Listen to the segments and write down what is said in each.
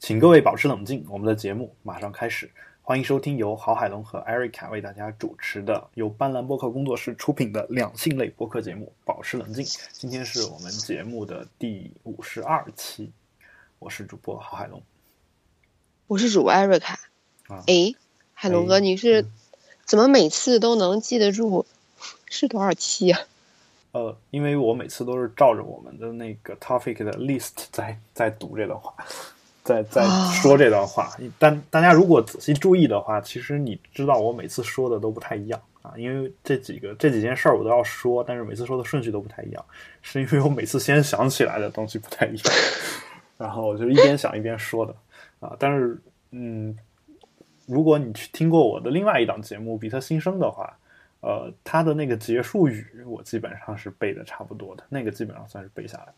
请各位保持冷静，我们的节目马上开始。欢迎收听由郝海龙和艾瑞卡为大家主持的、由斑斓播客工作室出品的两性类播客节目《保持冷静》。今天是我们节目的第五十二期，我是主播郝海龙，我是主播艾瑞卡。啊，哎，海龙哥，哎你是怎么每次都能记得住是多少期啊？呃，因为我每次都是照着我们的那个 topic 的 list 在在读这段话，在在啊说这段话。但大家如果仔细注意的话，其实你知道我每次说的都不太一样啊，因为这几个这几件事儿我都要说，但是每次说的顺序都不太一样，是因为我每次先想起来的东西不太一样，然后我就一边想一边说的啊。但是嗯，如果你去听过我的另外一档节目《比特新生》的话，呃，他的那个结束语我基本上是背的差不多的，那个基本上算是背下来的。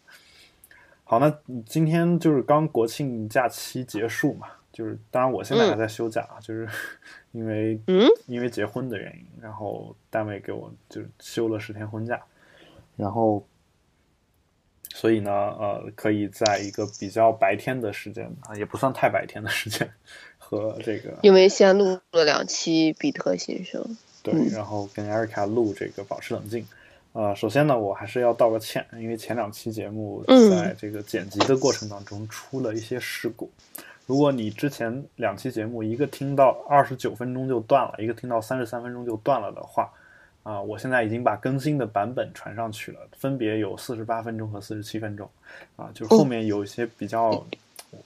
好，那今天就是刚国庆假期结束嘛，就是当然我现在还在休假，啊，就是因为嗯因为结婚的原因，然后单位给我就休了十天婚假，然后所以呢，呃，可以在一个比较白天的时间啊，也不算太白天的时间，和这个因为先录了两期比特新生，对，嗯然后跟 Erica 录这个保持冷静。呃，首先呢，我还是要道个歉，因为前两期节目嗯在这个剪辑的过程当中出了一些事故。如果你之前两期节目一个听到二十九分钟就断了，一个听到三十三分钟就断了的话，啊、我现在已经把更新的版本传上去了，分别有四十八分钟和四十七分钟，啊、就是后面有一些比较，我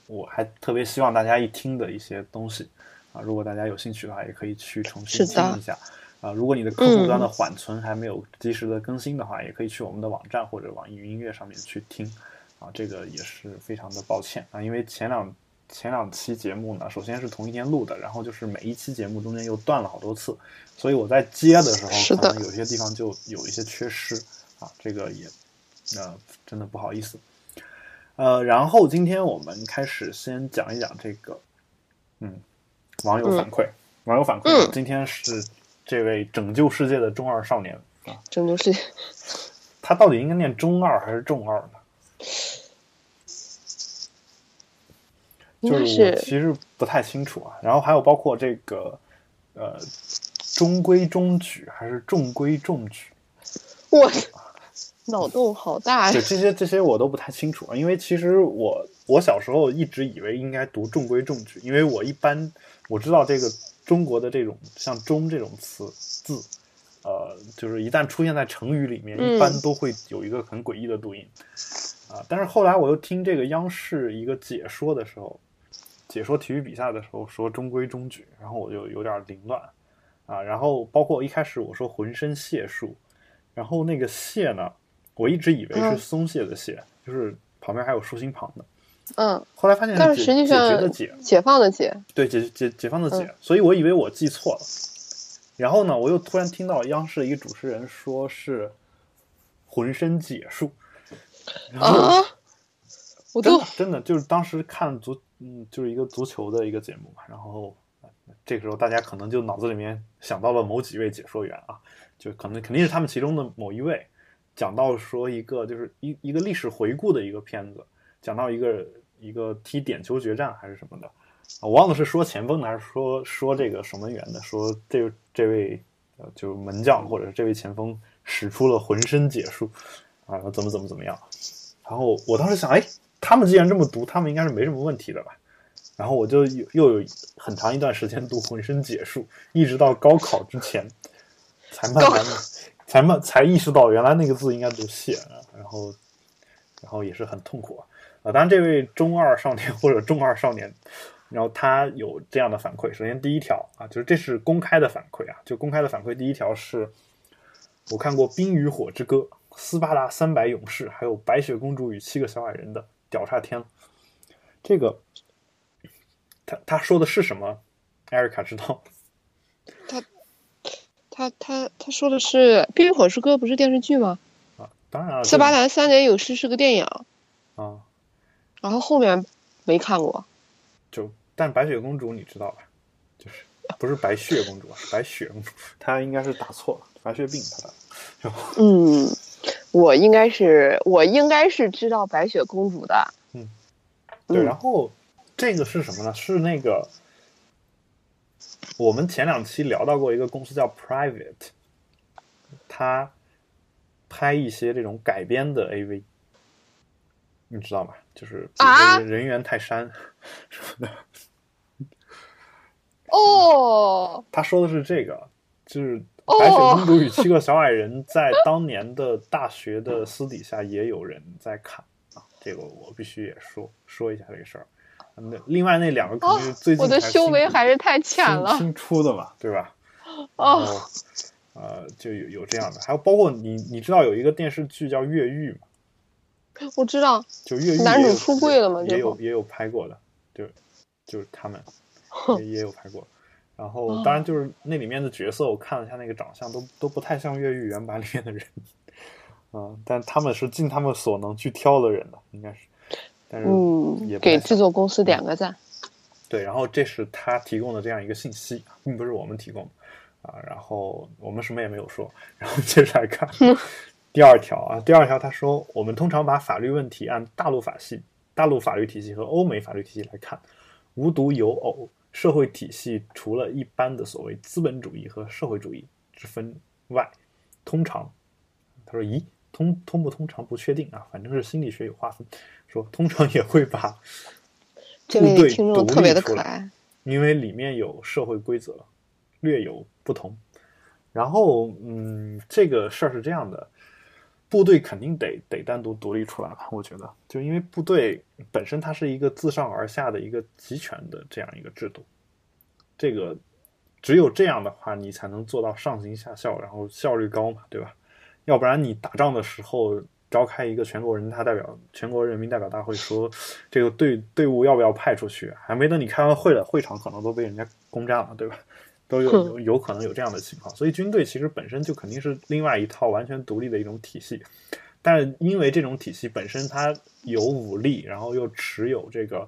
我还特别希望大家一听的一些东西，啊，如果大家有兴趣的话，也可以去重新听一下。啊，如果你的客户端的缓存还没有及时的更新的话，也可以去我们的网站或者网易云音乐上面去听。啊，这个也是非常的抱歉啊，因为前两前两期节目呢，首先是同一天录的，然后就是每一期节目中间又断了好多次，所以我在接的时候可能有些地方就有一些缺失啊，这个也呃真的不好意思。呃，然后今天我们开始先讲一讲这个，嗯，网友反馈，网友反馈，嗯今天是这位拯救世界的中二少年啊，拯救世界。他到底应该念中二还是重二呢？就是我其实不太清楚啊。然后还有包括这个呃中规中矩还是中规中矩，我脑洞好大对呀！这些这些我都不太清楚啊。因为其实我我小时候一直以为应该读中规中矩，因为我一般我知道这个中国的这种像“中”这种词字，呃，就是一旦出现在成语里面，嗯一般都会有一个很诡异的读音啊。但是后来我又听这个央视一个解说的时候，解说体育比赛的时候说中规中矩，然后我就有点凌乱啊。然后包括一开始我说浑身解数，然后那个解呢，我一直以为是嗯松懈的懈，就是旁边还有竖心旁的。嗯，后来发现解但是实际解决的上解，解放的解，对解解解放的解，嗯。所以我以为我记错了。然后呢，我又突然听到央视一个主持人说是浑身解数，然后啊，我都真的就是当时看足，嗯，就是一个足球的一个节目嘛，然后呃这个时候大家可能就脑子里面想到了某几位解说员啊，就可能肯定是他们其中的某一位，讲到说一个就是一一个历史回顾的一个片子，讲到一个一个踢点球决战还是什么的，啊，我忘了是说前锋的还是说说这个守门员的，说这这位呃就是门将或者是这位前锋使出了浑身解数啊，怎么怎么怎么样，然后我当时想，哎，他们既然这么读，他们应该是没什么问题的吧？然后我就又又有很长一段时间读浑身解数，一直到高考之前，才慢慢的才慢才意识到原来那个字应该读谢，然后然后也是很痛苦啊。啊，当然这位中二少年或者中二少年，然后他有这样的反馈。首先第一条啊，就是这是公开的反馈啊，就公开的反馈第一条是，我看过《冰与火之歌》、斯巴达三百勇士，还有白雪公主与七个小矮人的，屌炸天了。这个他他说的是什么？艾瑞卡知道？他他他他说的是《冰与火之歌》不是电视剧吗？啊，当然了，斯巴达三百勇士是个电影，啊，然后后面没看过。就但白雪公主你知道吧？就是不是白雪公主啊，是白雪公主，她应该是打错了，白血病她。嗯，我应该是我应该是知道白雪公主的。嗯对，嗯然后这个是什么呢？是那个我们前两期聊到过一个公司叫 Private，它拍一些这种改编的 AV，你知道吗？就是啊人人猿泰山 什么的。哦，他说的是这个，就是《哦白雪公主与七个小矮人》在当年的大学的私底下也有人在看啊，这个我必须也说说一下这个事儿。那另外那两个肯定是最近哦我的修为还是太浅了新。出的嘛，对吧？哦，后呃，就有有这样的，还有包括你你知道有一个电视剧叫《越狱》吗？我知道，就越狱男主出柜了嘛也有也有拍过的，就就是他们也也有拍过。然后哦当然就是那里面的角色，我看了一下那个长相，都都不太像越狱原版里面的人，嗯，但他们是尽他们所能去挑的人的，应该是，但是嗯给制作公司点个赞。对，然后这是他提供的这样一个信息，并不是我们提供的啊。然后我们什么也没有说，然后接着来看 第二条啊。第二条他说，我们通常把法律问题按大陆法系、大陆法律体系和欧美法律体系来看，无独有偶，社会体系除了一般的所谓资本主义和社会主义之分外，通常他说，咦，通通不通常不确定啊，反正是心理学有划分，说通常也会把 这部队位听独众特别的立出来可爱。因为里面有社会规则，略有不同。然后，嗯，这个事儿是这样的，部队肯定得得单独独立出来吧？我觉得，就因为部队本身它是一个自上而下的一个集权的这样一个制度，这个只有这样的话，你才能做到上行下效，然后效率高嘛，对吧？要不然你打仗的时候召开一个全国人大代表、全国人民代表大会说，这个队队伍要不要派出去，还没等你开完会了，会场可能都被人家攻占了，对吧？都有有有可能有这样的情况，所以军队其实本身就肯定是另外一套完全独立的一种体系，但是因为这种体系本身它有武力，然后又持有这个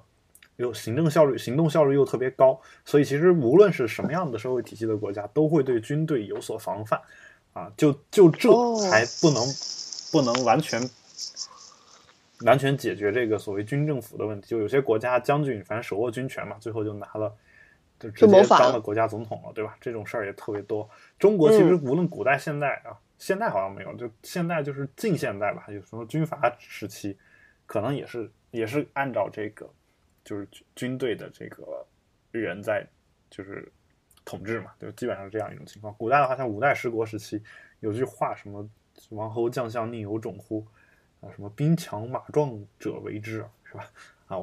有行政效率、行动效率又特别高，所以其实无论是什么样的社会体系的国家，都会对军队有所防范啊。就就这哦还不能、不能完全完全解决这个所谓军政府的问题。就有些国家将军反正手握军权嘛，最后就拿了。就直接当了国家总统了，对吧？这种事儿也特别多。中国其实无论古代、现代啊，现代好像没有，就现代就是近现代吧，有时候军阀时期，可能也是也是按照这个就是军军队的这个人在就是统治嘛，就基本上是这样一种情况。古代的话，像五代十国时期，有句话什么“王侯将相宁有种乎”，啊，什么“兵强马壮者为之”，是吧？啊，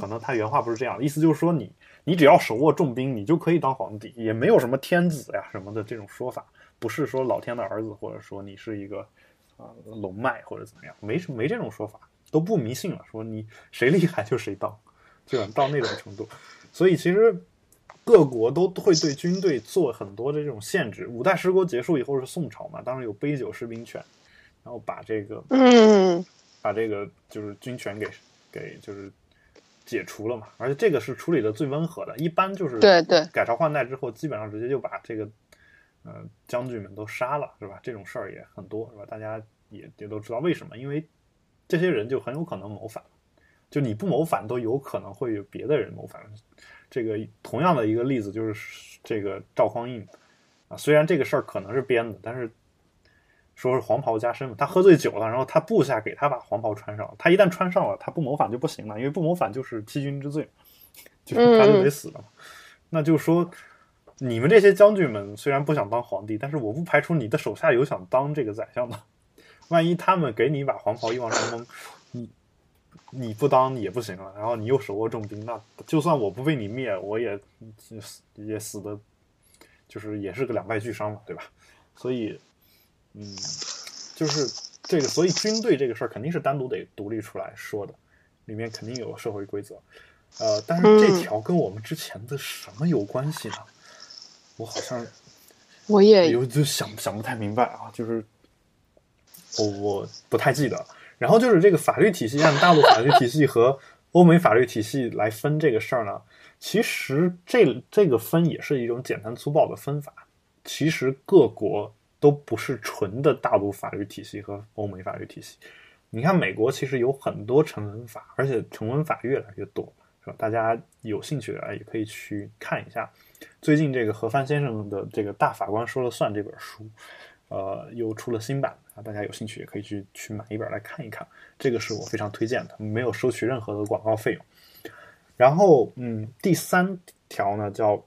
可能他原话不是这样的，意思就是说你你只要手握重兵，你就可以当皇帝，也没有什么天子呀什么的这种说法，不是说老天的儿子，或者说你是一个啊、龙脉或者怎么样，没什没这种说法，都不迷信了，说你谁厉害就谁当，就到那种程度，所以其实各国都会对军队做很多的这种限制。五代十国结束以后是宋朝嘛，当时有杯酒释兵权，然后把这个嗯，把这个就是军权给给就是解除了嘛，而且这个是处理的最温和的，一般就是对对改朝换代之后，基本上直接就把这个呃将军们都杀了，是吧？这种事儿也很多，是吧？大家也也都知道为什么，因为这些人就很有可能谋反，就你不谋反都有可能会有别的人谋反。这个同样的一个例子就是这个赵匡胤啊，虽然这个事儿可能是编的，但是说是黄袍加身嘛，他喝醉酒了，然后他部下给他把黄袍穿上了，他一旦穿上了，他不谋反就不行了，因为不谋反就是欺君之罪，就是他就得死了嘛。那就说，你们这些将军们虽然不想当皇帝，但是我不排除你的手下有想当这个宰相的。万一他们给你把黄袍一往上蒙，你你不当也不行了，然后你又手握重兵，那就算我不被你灭，我也也死的，就是也是个两败俱伤嘛，对吧？所以，嗯，就是这个，所以军队这个事儿肯定是单独得独立出来说的，里面肯定有社会规则。呃，但是这嗯条跟我们之前的什么有关系呢？我好像我也有就想想不太明白啊，就是 我我不太记得。然后就是这个法律体系，按大陆法律体系和 欧美法律体系来分这个事儿呢，其实这这个分也是一种简单粗暴的分法。其实各国都不是纯的大陆法律体系和欧美法律体系。你看美国其实有很多成文法，而且成文法越来越多，是吧？大家有兴趣的也可以去看一下。最近这个何帆先生的这个《大法官说了算》这本书，呃，又出了新版啊，大家有兴趣也可以去去买一本来看一看。这个是我非常推荐的，没有收取任何的广告费用。然后，嗯，第三条呢叫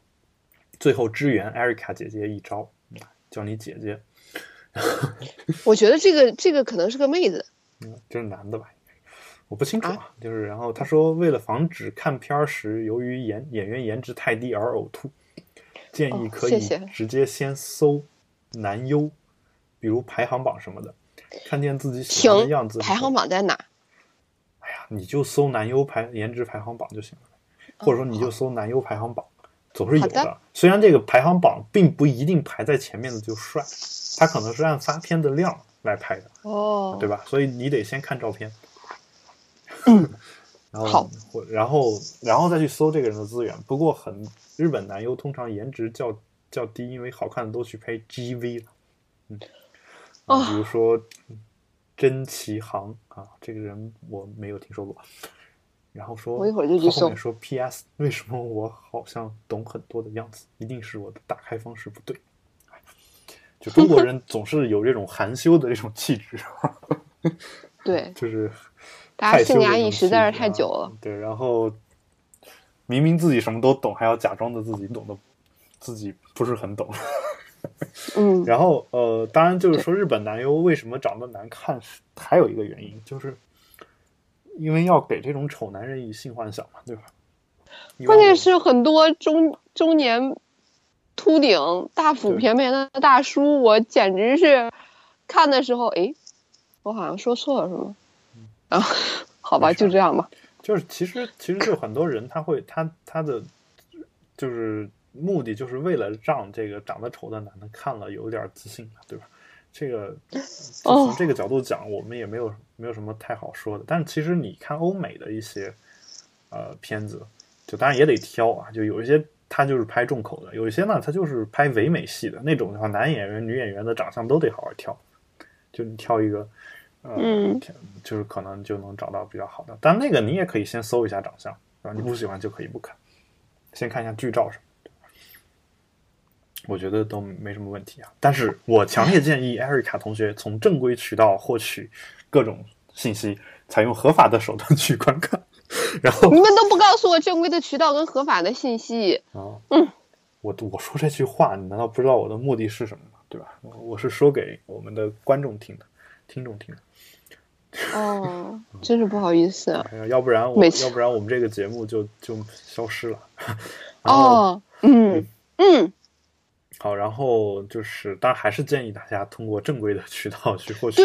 最后支援艾瑞卡姐姐一招，叫你姐姐。我觉得这个这个可能是个妹子，嗯，这是男的吧？我不清楚啊。就是然后他说，为了防止看片儿时由于演演员颜值太低而呕吐，建议可以直接先搜男优，比如排行榜什么的，看见自己喜欢的样子。排行榜在哪？哎呀，你就搜男优排颜值排行榜就行了，或者说你就搜男优排行榜，总是有的。虽然这个排行榜并不一定排在前面的就帅。他可能是按发片的量来拍的哦，对吧？所以你得先看照片，然后然后然后再去搜这个人的资源。不过很日本男优通常颜值较较低，因为好看的都去拍 GV 了。嗯，比如说真崎航啊，这个人我没有听说过。然后说，我一会儿就去搜。后面说 PS，为什么我好像懂很多的样子？一定是我的打开方式不对。就中国人 总是有这种含羞的这种气质，对，就是大家性压抑实在是太久了。对，然后明明自己什么都懂，还要假装的自己懂得自己不是很懂。嗯，然后呃，当然就是说日本男优为什么长得难看，还有一个原因就是因为要给这种丑男人以性幻想嘛，对吧？关键是很多中中年。秃顶、大腹便便的大叔，我简直是看的时候，哎，我好像说错了，是吗？啊，好吧，就这样吧。就是其实，其实就很多人他会他他的就是目的，就是为了让这个长得丑的男的看了有点自信对吧？这个 从这个角度讲，我们也没有没有什么太好说的。但是其实你看欧美的一些呃片子，就当然也得挑啊，就有一些。他就是拍重口的，有一些呢，他就是拍唯美系的那种的话，男演员、女演员的长相都得好好挑，就你挑一个，呃，就是可能就能找到比较好的。但那个你也可以先搜一下长相，啊，你不喜欢就可以不看，先看一下剧照什么的，我觉得都没什么问题啊。但是我强烈建议艾瑞卡同学从正规渠道获取各种信息，采用合法的手段去观看。然后你们都不告诉我正规的渠道跟合法的信息啊！嗯，我我说这句话，你难道不知道我的目的是什么吗？对吧？我是说给我们的观众听的，听众听的。哦，真是不好意思啊！要不然我要不然我们这个节目就就消失了。哦，嗯嗯。好，然后就是，当然还是建议大家通过正规的渠道去获取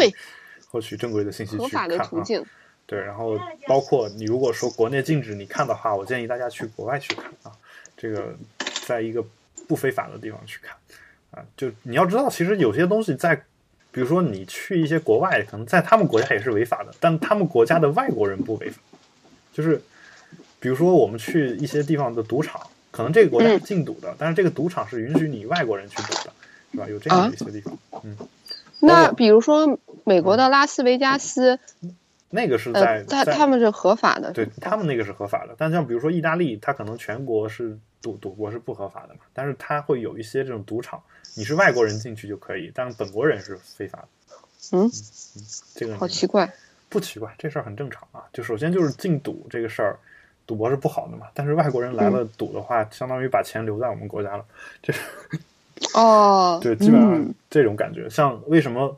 获取正规的信息，合法的途径。对，然后包括你如果说国内禁止你看的话，我建议大家去国外去看啊，这个在一个不非法的地方去看啊，就你要知道，其实有些东西在，比如说你去一些国外，可能在他们国家也是违法的，但他们国家的外国人不违法，就是比如说我们去一些地方的赌场，可能这个国家是禁赌的，但是这个赌场是允许你外国人去赌的，是吧？有这样的一些地方，嗯。那比如说美国的拉斯维加斯。那个是在在他们是合法的，对他们那个是合法的。但像比如说意大利，它可能全国是赌赌博是不合法的嘛，但是它会有一些这种赌场，你是外国人进去就可以，但是本国人是非法的。嗯嗯，这个好奇怪，不奇怪，这事儿很正常啊。就首先就是禁赌这个事儿，赌博是不好的嘛。但是外国人来了赌的话，相当于把钱留在我们国家了，这是哦，对，基本上这种感觉。像为什么？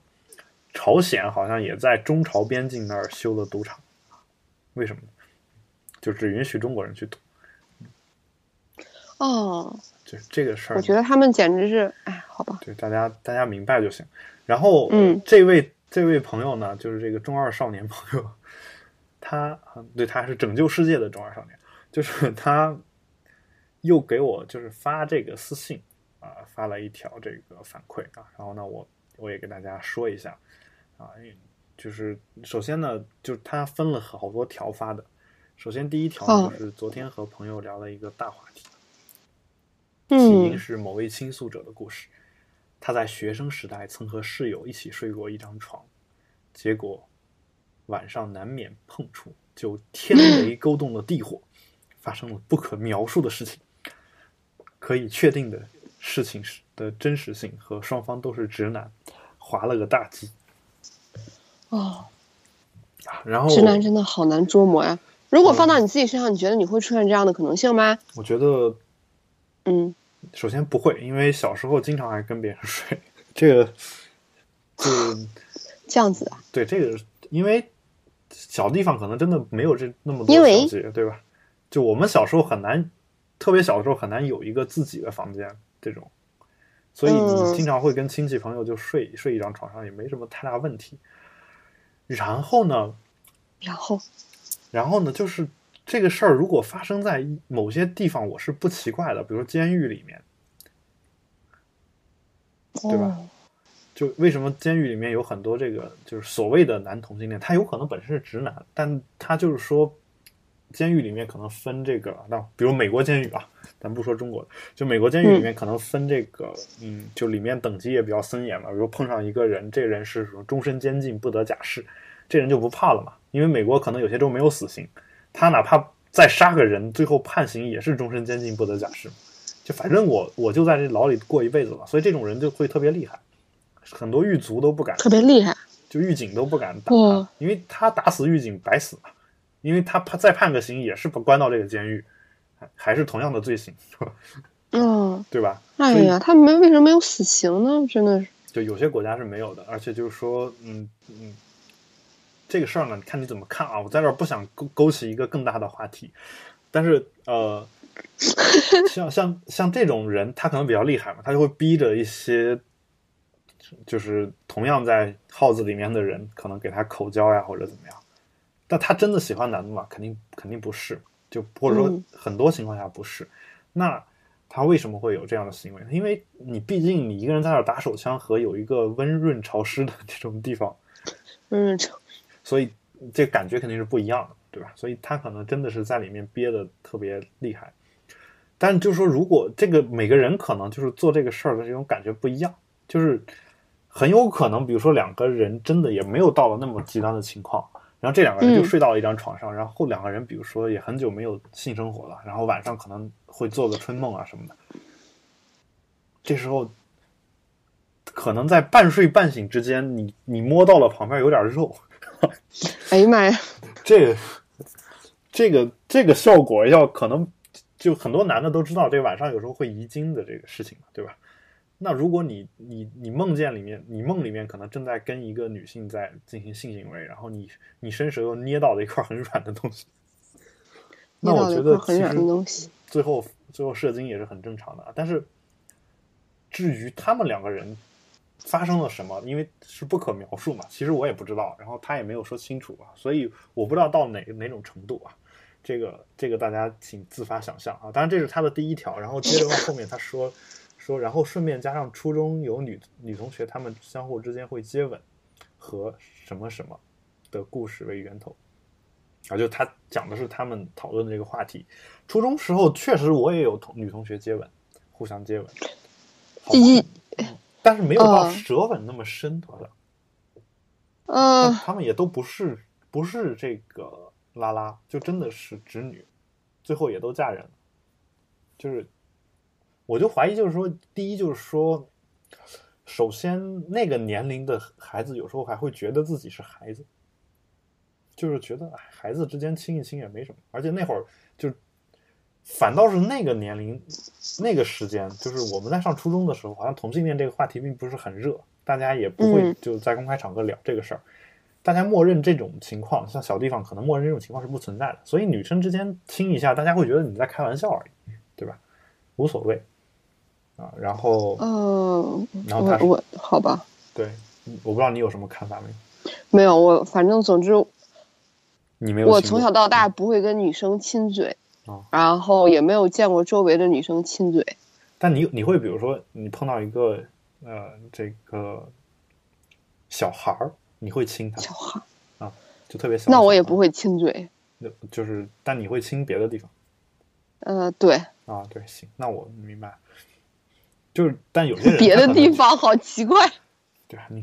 朝鲜好像也在中朝边境那儿修了赌场，为什么？就只允许中国人去赌。哦，就这个事儿，我觉得他们简直是，哎，好吧。对，大家大家明白就行。然后，嗯，这位这位朋友呢，就是这个中二少年朋友，他对他是拯救世界的中二少年，就是 他又给我就是发这个私信啊，发了一条这个反馈啊，然后呢，我我也给大家说一下。啊，就是首先呢，就是他分了好多条发的。首先第一条呢，就是昨天和朋友聊了一个大话题，起因是某位倾诉者的故事。他在学生时代曾和室友一起睡过一张床，结果晚上难免碰触，就天雷勾动了地火，发生了不可描述的事情，可以确定的事情是的真实性和双方都是直男，划了个大鸡哦，啊。然后直男真的好难捉摸呀。如果放到你自己身上，你觉得你会出现这样的可能性吗？我觉得嗯，首先不会，因为小时候经常还跟别人睡，这个就 这样子啊，对这个，因为小地方可能真的没有这那么多因为小节，对吧？就我们小时候很难，特别小的时候很难有一个自己的房间这种，所以你嗯经常会跟亲戚朋友就睡睡一张床上，也没什么太大问题。然后呢，然后然后呢，就是这个事儿如果发生在某些地方，我是不奇怪的，比如说监狱里面，对吧哦就为什么监狱里面有很多这个就是所谓的男同性恋，他有可能本身是直男，但他就是说，监狱里面可能分这个，那比如美国监狱啊，咱不说中国的，就美国监狱里面可能分这个，嗯，就里面等级也比较森严嘛，比如碰上一个人，这个人是什么终身监禁不得假释，这人就不怕了嘛，因为美国可能有些州没有死刑，他哪怕再杀个人，最后判刑也是终身监禁不得假释，就反正我我就在这牢里过一辈子了，所以这种人就会特别厉害。很多狱卒都不敢，特别厉害。就狱警都不敢打他，因为他打死狱警白死嘛，因为他判再判个刑也是不关到这个监狱，还还是同样的罪行，嗯，对吧？哎呀，他们为什么没有死刑呢？真的是，就有些国家是没有的，而且就是说，嗯嗯，这个事儿呢，看你怎么看啊。我在这儿不想勾勾起一个更大的话题，但是呃，像像像这种人，他可能比较厉害嘛，他就会逼着一些。就是同样在号子里面的人，可能给他口交呀，或者怎么样。但他真的喜欢男的吗？肯定肯定不是，就或者说嗯很多情况下不是。那他为什么会有这样的行为？因为你毕竟你一个人在那儿打手枪和有一个温润潮湿的 这种地方，嗯，这所以这感觉肯定是不一样的，对吧？所以他可能真的是在里面憋的特别厉害。但就是说，如果这个每个人可能就是做这个事儿的这种感觉不一样，就是很有可能，比如说两个人真的也没有到了那么极端的情况，然后这两个人就嗯睡到了一张床上，然后两个人比如说也很久没有性生活了，然后晚上可能会做个春梦啊什么的，这时候可能在半睡半醒之间，你你摸到了旁边有点肉，哎呀妈呀，这个这个这个效果要可能就很多男的都知道，这个晚上有时候会遗精的这个事情嘛，对吧？那如果你你你梦见里面，你梦里面可能正在跟一个女性在进行性行为，然后你你伸手又捏到了一块很软的东西，那我觉得其实最后最后射精也是很正常的啊。但是至于他们两个人发生了什么，因为是不可描述嘛，其实我也不知道，然后他也没有说清楚啊，所以我不知道到哪哪种程度啊。这个这个大家请自发想象啊。当然这是他的第一条，然后接着往后面他说说，然后顺便加上初中有女女同学她们相互之间会接吻和什么什么的故事为源头。啊，就他讲的是他们讨论的这个话题。初中时候确实我也有同女同学接吻，互相接吻，一但是没有到哦舌吻那么深，好像。嗯，他们也都不是不是这个拉拉，就真的是直女，最后也都嫁人了。就是，我就怀疑，就是说，第一就是说，首先那个年龄的孩子有时候还会觉得自己是孩子，就是觉得哎，孩子之间亲一亲也没什么，而且那会儿就反倒是那个年龄那个时间，就是我们在上初中的时候，好像同性恋这个话题并不是很热，大家也不会嗯就在公开场合聊这个事儿。大家默认这种情况，像小地方可能默认这种情况是不存在的，所以女生之间亲一下，大家会觉得你在开玩笑而已，对吧？无所谓啊。然后，嗯，然后他我我好吧，对，嗯我不知道你有什么看法没有？没有我，反正总之你没有我从小到大不会跟女生亲嘴，哦然后也没有见过周围的女生亲嘴。但你你会比如说你碰到一个呃这个小孩儿，你会亲他小孩啊，就特别小小，那我也不会亲嘴。那就是但你会亲别的地方呃，对，啊？对，行，那我明白。就是，但有些人别的地方好奇怪。对啊，你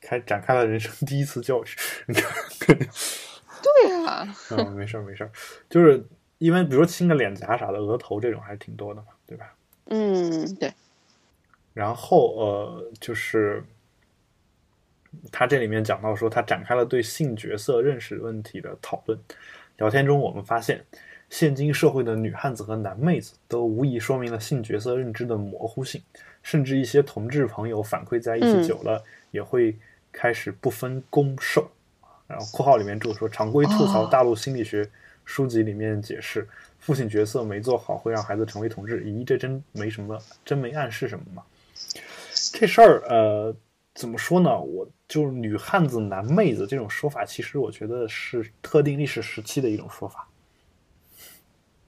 开展开了人生第一次教育，你看，对啊，嗯，没事儿没事儿，就是一般比如说亲个脸颊啥的，额头这种还是挺多的嘛，对吧？嗯，对，然后呃，就是他这里面讲到说，他展开了对性角色认识问题的讨论。聊天中，我们发现，现今社会的女汉子和男妹子都无疑说明了性角色认知的模糊性，甚至一些同志朋友反馈在一起久了，也会开始不分攻受。然后括号里面注说，常规吐槽大陆心理学书籍里面解释，父亲角色没做好会让孩子成为同志。咦，这真没什么，真没暗示什么吗？这事儿，呃，怎么说呢？我就是女汉子、男妹子这种说法，其实我觉得是特定历史时期的一种说法，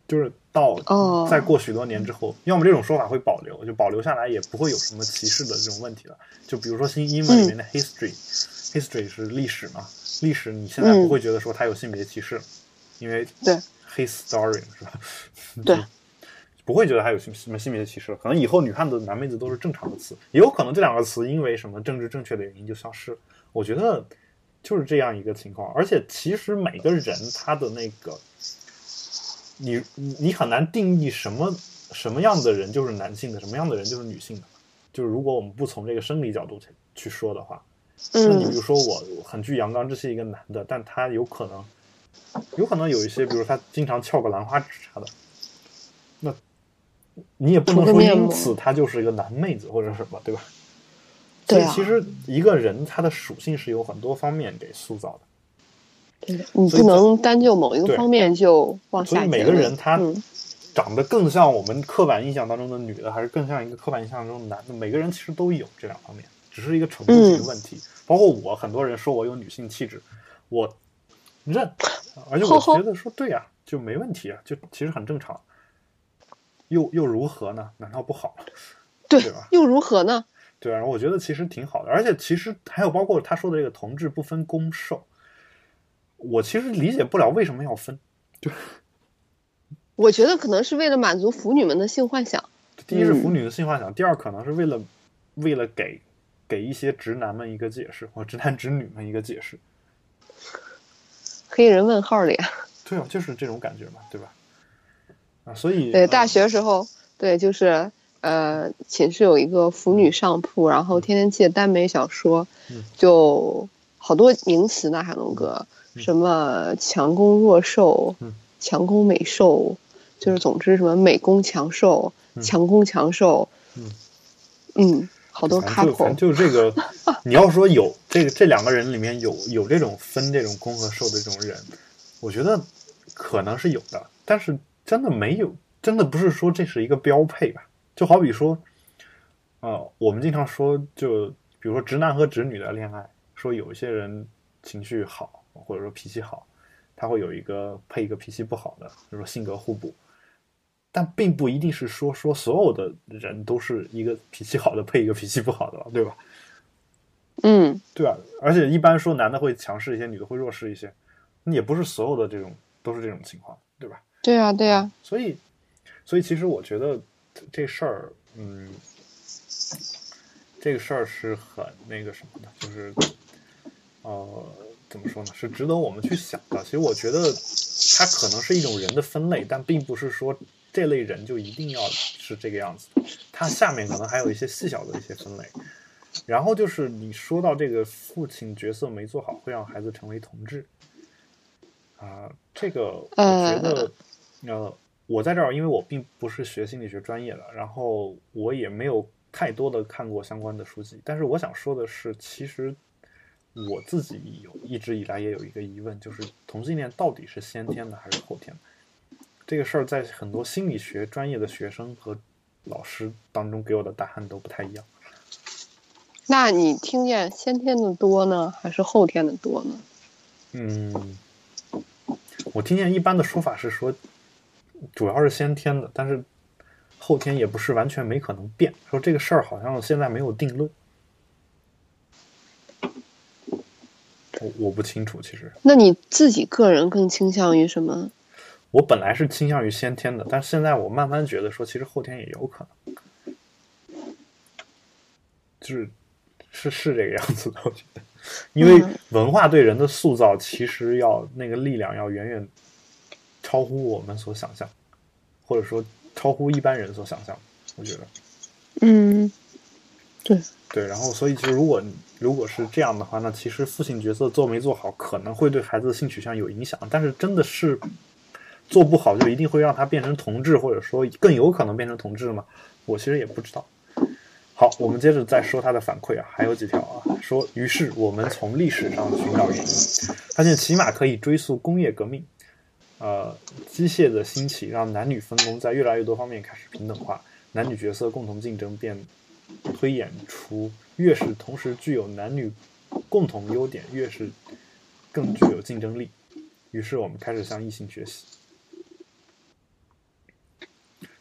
就是到哦再过许多年之后，要么这种说法会保留，就保留下来，也不会有什么歧视的这种问题了。就比如说新英文里面的 history，history、是历史嘛，历史你现在不会觉得说它有性别歧视，因为对 history 是吧？对 不会觉得还有什么什么性别歧视了。可能以后女汉子、男妹子都是正常的词，也有可能这两个词因为什么政治正确的原因就消失了。我觉得就是这样一个情况。而且其实每个人他的那个，你你你很难定义什么什么样的人就是男性的，什么样的人就是女性的。就是如果我们不从这个生理角度去去说的话，那你比如嗯，说我很具阳刚，这是一个男的，但他有可能，有可能有一些，比如他经常翘个兰花指啥的，那你也不能说因此他就是一个男妹子或者什么，对吧？对啊所以其实一个人他的属性是有很多方面给塑造的，你不能单就某一个方面就往下所以每。个人他嗯长得更像我们刻板印象当中的女的，还是更像一个刻板印象中的男的，每个人其实都有这两方面，只是一个程度性的问题。包括我，很多人说我有女性气质，我认，而且我觉得说对呀、就没问题啊，就其实很正常。又又如何呢？难道不好吗？对对吧，又如何呢？对啊，我觉得其实挺好的，而且其实还有包括他说的这个同志不分公受，我其实理解不了为什么要分。我觉得可能是为了满足腐女们的性幻想。第一是腐嗯女的性幻想，第二可能是为了为了给给一些直男们一个解释，或直男直女们一个解释。黑人问号脸。对啊，就是这种感觉嘛，对吧？啊，所以对，呃大学时候，对，就是呃，寝室有一个腐女上铺，然后天天借耽美小说，嗯就好多名词呢，海龙哥，嗯什么强攻弱受，嗯。强攻美受，就是总之什么美攻强受，嗯。强攻强受，嗯。嗯，好多卡口。就这个，你要说有这个这两个人里面有有这种分这种攻和受的这种人，我觉得可能是有的，但是真的没有，真的不是说这是一个标配吧？就好比说，呃，我们经常说，就比如说直男和直女的恋爱，说有一些人情绪好，或者说脾气好，他会有一个配一个脾气不好的，比如说性格互补。但并不一定是说说所有的人都是一个脾气好的配一个脾气不好的了，对吧？嗯，对啊？而且一般说男的会强势一些，女的会弱势一些，也不是所有的这种都是这种情况，对吧？对啊，对啊，所以，所以其实我觉得这这事儿，嗯，这个事儿是很那个什么的，就是，呃，怎么说呢？是值得我们去想的。其实我觉得它可能是一种人的分类，但并不是说这类人就一定要是这个样子的。它下面可能还有一些细小的一些分类。然后就是你说到这个父亲角色没做好，会让孩子成为同志。啊、这个我觉得，呃，我在这儿，因为我并不是学心理学专业的，然后我也没有太多的看过相关的书籍。但是我想说的是，其实我自己有一直以来也有一个疑问，就是同性恋到底是先天的还是后天的？这个事儿在很多心理学专业的学生和老师当中给我的答案都不太一样。那你听见先天的多呢，还是后天的多呢？嗯，我听见一般的说法是说，主要是先天的，但是后天也不是完全没可能变。说这个事儿好像现在没有定论，我我不清楚。其实。那你自己个人更倾向于什么？我本来是倾向于先天的，但是现在我慢慢觉得说，其实后天也有可能，就是是是这个样子的，我觉得，因为文化对人的塑造其实要那个力量要远远超乎我们所想象，或者说超乎一般人所想象，我觉得，嗯，对。对，然后所以其实如果如果是这样的话，那其实父亲角色做没做好，可能会对孩子的性取向有影响，但是真的是做不好就一定会让他变成同志，或者说更有可能变成同志吗？我其实也不知道。好，我们接着再说他的反馈啊，还有几条啊。说，于是我们从历史上寻找原因，发现起码可以追溯工业革命，呃，机械的兴起让男女分工在越来越多方面开始平等化，男女角色共同竞争变推演出，越是同时具有男女共同优点，越是更具有竞争力。于是我们开始向异性学习。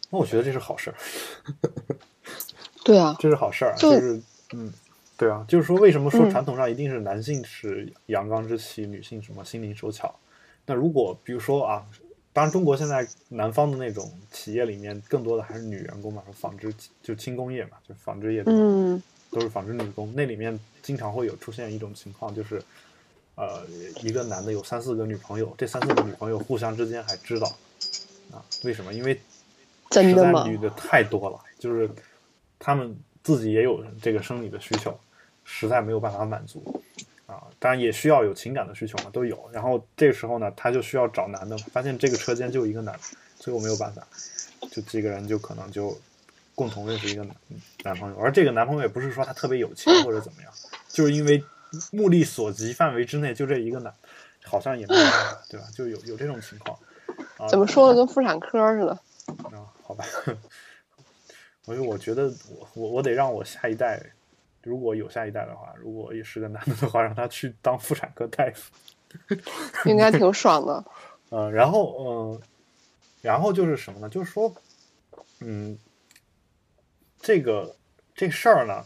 那我觉得这是好事儿。对啊，这是好事儿，就是嗯，对啊，就是说，为什么说传统上一定是男性是阳刚之气，女性什么心灵手巧？那如果比如说啊，当然中国现在南方的那种企业里面，更多的还是女员工嘛，纺织就轻工业嘛，就纺织业，嗯，都是纺织女工，那里面经常会有出现一种情况，就是呃，一个男的有三四个女朋友，这三四个女朋友互相之间还知道啊？为什么？因为实在女的太多了，就是。他们自己也有这个生理的需求，实在没有办法满足啊，当然也需要有情感的需求嘛，都有。然后这个时候呢，他就需要找男的，发现这个车间就一个男的，最后没有办法，就几个人就可能就共同认识一个男男朋友，而这个男朋友也不是说他特别有钱或者怎么样，就是因为目力所及范围之内就这一个男，好像也没有办法，对吧？就有有这种情况。怎么说的跟妇产科似的？啊，好吧。所以我觉得，我我我得让我下一代，如果有下一代的话，如果也是个男的的话，让他去当妇产科大夫，应该挺爽的。嗯，然后嗯，然后就是什么呢？就是说，嗯，这个这事儿呢，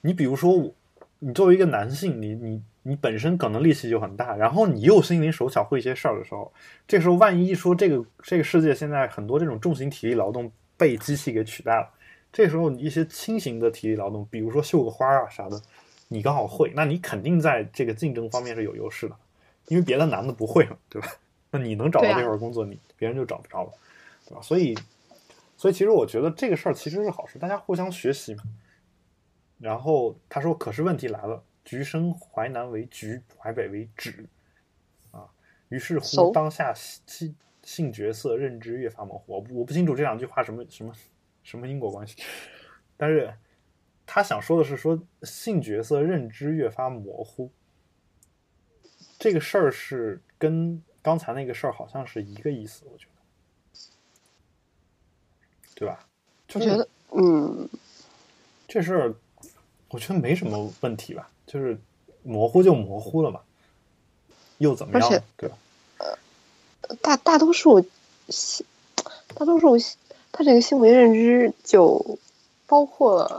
你比如说，我，你作为一个男性，你你你本身可能力气就很大，然后你又心灵手巧会一些事儿的时候，这时候万一说这个这个世界现在很多这种重型体力劳动被机器给取代了。这时候，你一些轻型的体力劳动，比如说绣个花啊啥的，你刚好会，那你肯定在这个竞争方面是有优势的，因为别的男的不会嘛，对吧？那你能找到这份工作，你别人就找不着了，对吧？所以，所以其实我觉得这个事儿其实是好事，大家互相学习嘛。然后他说：“可是问题来了，橘生淮南为橘，淮北为枳啊。于是乎，当下性性角色认知越发模糊。我不我不清楚这两句话什么什么。”什么因果关系？但是他想说的是，说性角色认知越发模糊，这个事儿是跟刚才那个事儿好像是一个意思，我觉得，对吧？我觉得，嗯，这事儿我觉得没什么问题吧，就是模糊就模糊了嘛，又怎么样？对吧？呃，大大多数大多数。他这个性别认知就包括，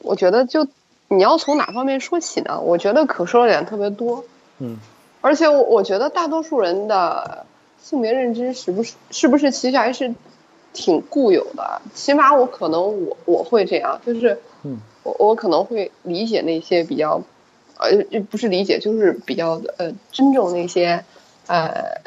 我觉得就你要从哪方面说起呢？我觉得可说的点特别多。嗯，而且我我觉得大多数人的性别认知是不是是不是其实还是挺固有的？起码我可能我我会这样，就是嗯我我可能会理解那些比较呃不是理解，就是比较呃尊重那些呃。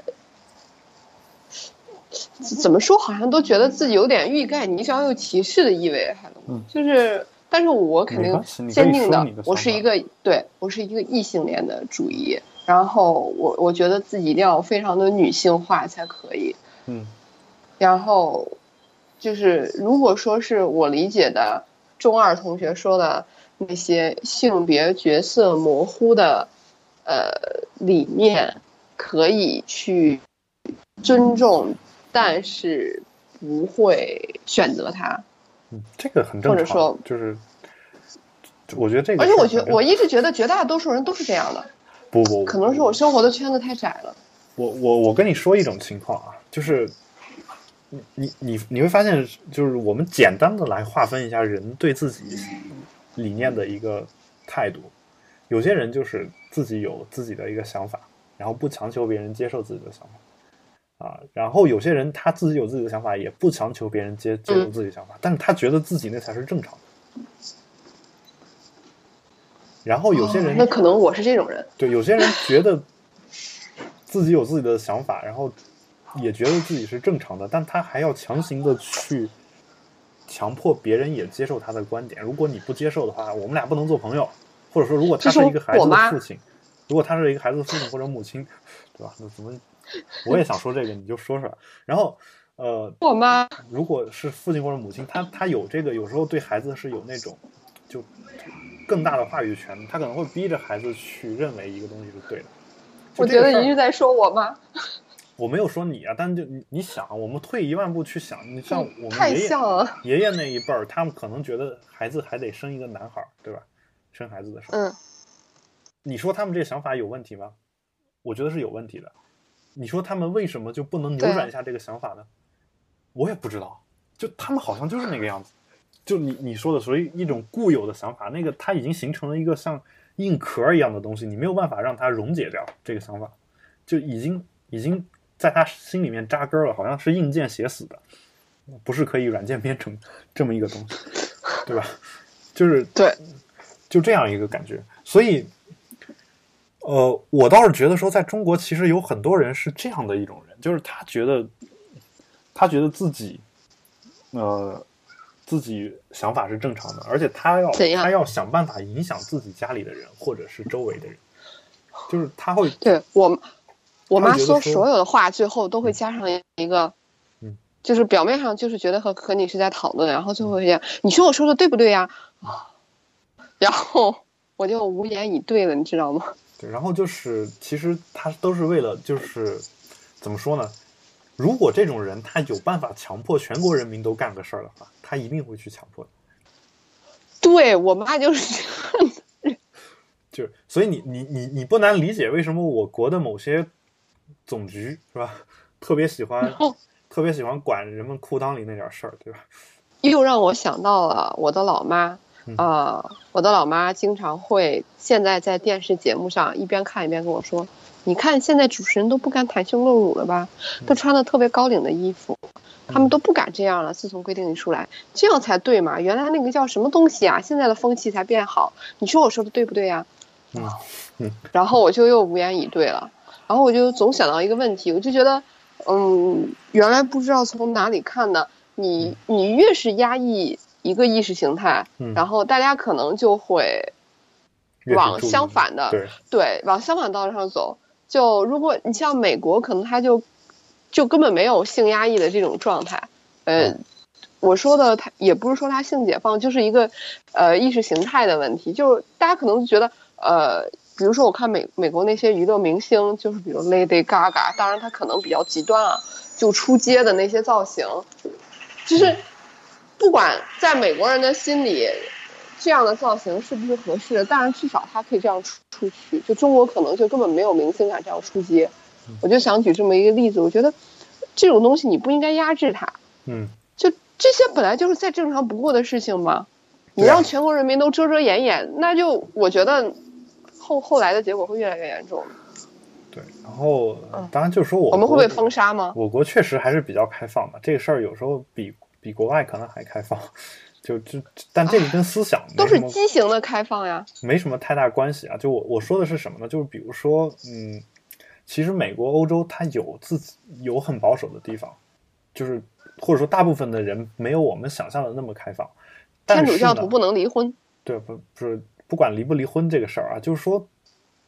怎么说？好像都觉得自己有点欲盖弥彰又歧视的意味，还就是，但是我肯定坚定的，我是一个对我是一个异性恋的主义，然后我我觉得自己一定要非常的女性化才可以，嗯，然后就是如果说是我理解的中二同学说的那些性别角色模糊的呃理念，可以去尊重。但是不会选择他，嗯，这个很正常。或者说，就是，我觉得这个，而且我觉我一直觉得绝大多数人都是这样的。不不，可能是我生活的圈子太窄了。我我我跟你说一种情况啊，就是你你你你会发现，就是我们简单的来划分一下人对自己理念的一个态度。有些人就是自己有自己的一个想法，然后不强求别人接受自己的想法。啊，然后有些人他自己有自己的想法，也不强求别人接接受自己的想法，但是他觉得自己那才是正常的。然后有些人、那可能我是这种人，对有些人觉得自己有自己的想法，然后也觉得自己是正常的，但他还要强行的去强迫别人也接受他的观点。如果你不接受的话，我们俩不能做朋友。或者说，如果他是一个孩子的父亲，如果他是一个孩子的父亲或者母亲，对吧？那怎么？我也想说这个，你就说说。然后，呃，我妈如果是父亲或者母亲，他他有这个，有时候对孩子是有那种就更大的话语权，他可能会逼着孩子去认为一个东西是对的。我觉得你是在说我妈。我没有说你啊，但就你你想，我们退一万步去想，你像我们爷爷爷爷那一辈儿，他们可能觉得孩子还得生一个男孩，对吧？生孩子的时候，嗯，你说他们这个想法有问题吗？我觉得是有问题的。你说他们为什么就不能扭转一下这个想法呢？我也不知道，就他们好像就是那个样子。就你你说的属于一种固有的想法，那个它已经形成了一个像硬壳一样的东西，你没有办法让它溶解掉这个想法，就已经已经在他心里面扎根了，好像是硬件写死的，不是可以软件编程这么一个东西，对吧？就是对。就这样一个感觉，所以，呃，我倒是觉得说，在中国其实有很多人是这样的一种人，就是他觉得，他觉得自己，呃，自己想法是正常的，而且他要他要想办法影响自己家里的人或者是周围的人，就是他会对我，我妈说所有的话最后都会加上一个，嗯，就是表面上就是觉得和和你是在讨论，然后最后一样，你说我说的对不对呀？啊。然后我就无言以对了，你知道吗？对，然后就是其实他都是为了，就是怎么说呢？如果这种人他有办法强迫全国人民都干个事儿的话，他一定会去强迫的。对我妈就是这样。就所以你你你你不难理解为什么我国的某些总局是吧，特别喜欢特别喜欢管人们裤裆里那点事儿，对吧？又让我想到了我的老妈。啊，我的老妈经常会现在在电视节目上一边看一边跟我说：“你看现在主持人都不敢袒胸露乳了吧？都穿的特别高领的衣服，他们都不敢这样了。自从规定一出来，这样才对嘛？原来那个叫什么东西啊？现在的风气才变好。你说我说的对不对呀？”啊嗯。然后我就又无言以对了。然后我就总想到一个问题，我就觉得，嗯，原来不知道从哪里看的，你你越是压抑。一个意识形态，然后大家可能就会往相反的对往相反道路上走。就如果你像美国，可能他就就根本没有性压抑的这种状态。呃，我说的他也不是说他性解放，就是一个呃意识形态的问题。就是大家可能觉得呃，比如说我看美美国那些娱乐明星，就是比如 Lady Gaga，当然他可能比较极端啊，就出街的那些造型，就是。不管在美国人的心里，这样的造型是不是合适，但是至少他可以这样出出去。就中国可能就根本没有明星敢这样出街。我就想举这么一个例子，我觉得这种东西你不应该压制它。嗯，就这些本来就是再正常不过的事情嘛。你让全国人民都遮遮掩掩，那就我觉得后后来的结果会越来越严重。对，然后当然就是说我我们会被封杀吗？我国确实还是比较开放的，这个事儿有时候比。比国外可能还开放，就就但这个跟思想都是畸形的开放呀，没什么太大关系啊。就我我说的是什么呢？就是比如说，嗯，其实美国、欧洲它有自己有很保守的地方，就是或者说大部分的人没有我们想象的那么开放。天主教徒不能离婚，对不？不是不管离不离婚这个事儿啊，就是说，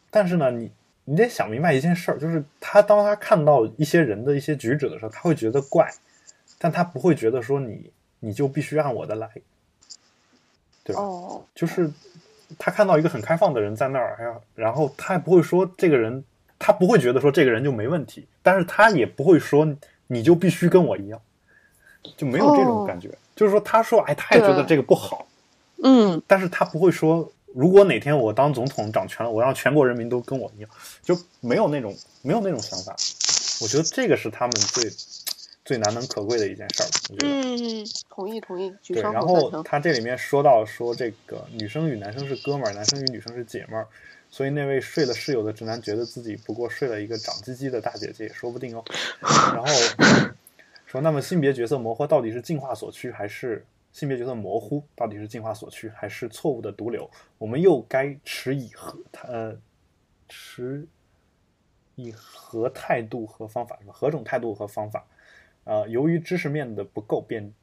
但是呢，你你得想明白一件事儿，就是他当他看到一些人的一些举止的时候，他会觉得怪。但他不会觉得说你你就必须按我的来，对吧？就是他看到一个很开放的人在那儿，还要然后他也不会说这个人，他不会觉得说这个人就没问题，但是他也不会说你就必须跟我一样，就没有这种感觉。就是说，他说哎，他也觉得这个不好，嗯，但是他不会说，如果哪天我当总统掌权了，我让全国人民都跟我一样，就没有那种没有那种想法。我觉得这个是他们最。最难能可贵的一件事儿，我觉得。嗯，同意同意。对，然后他这里面说到说这个女生与男生是哥们儿，男生与女生是姐们儿，所以那位睡了室友的直男觉得自己不过睡了一个长鸡鸡的大姐姐也说不定哦。然后说，那么性别角色模糊到底是进化所趋还是性别角色模糊到底是进化所趋还是错误的毒瘤？我们又该持以何呃持以何态度和方法？何种态度和方法？呃，由于知识面的不够，便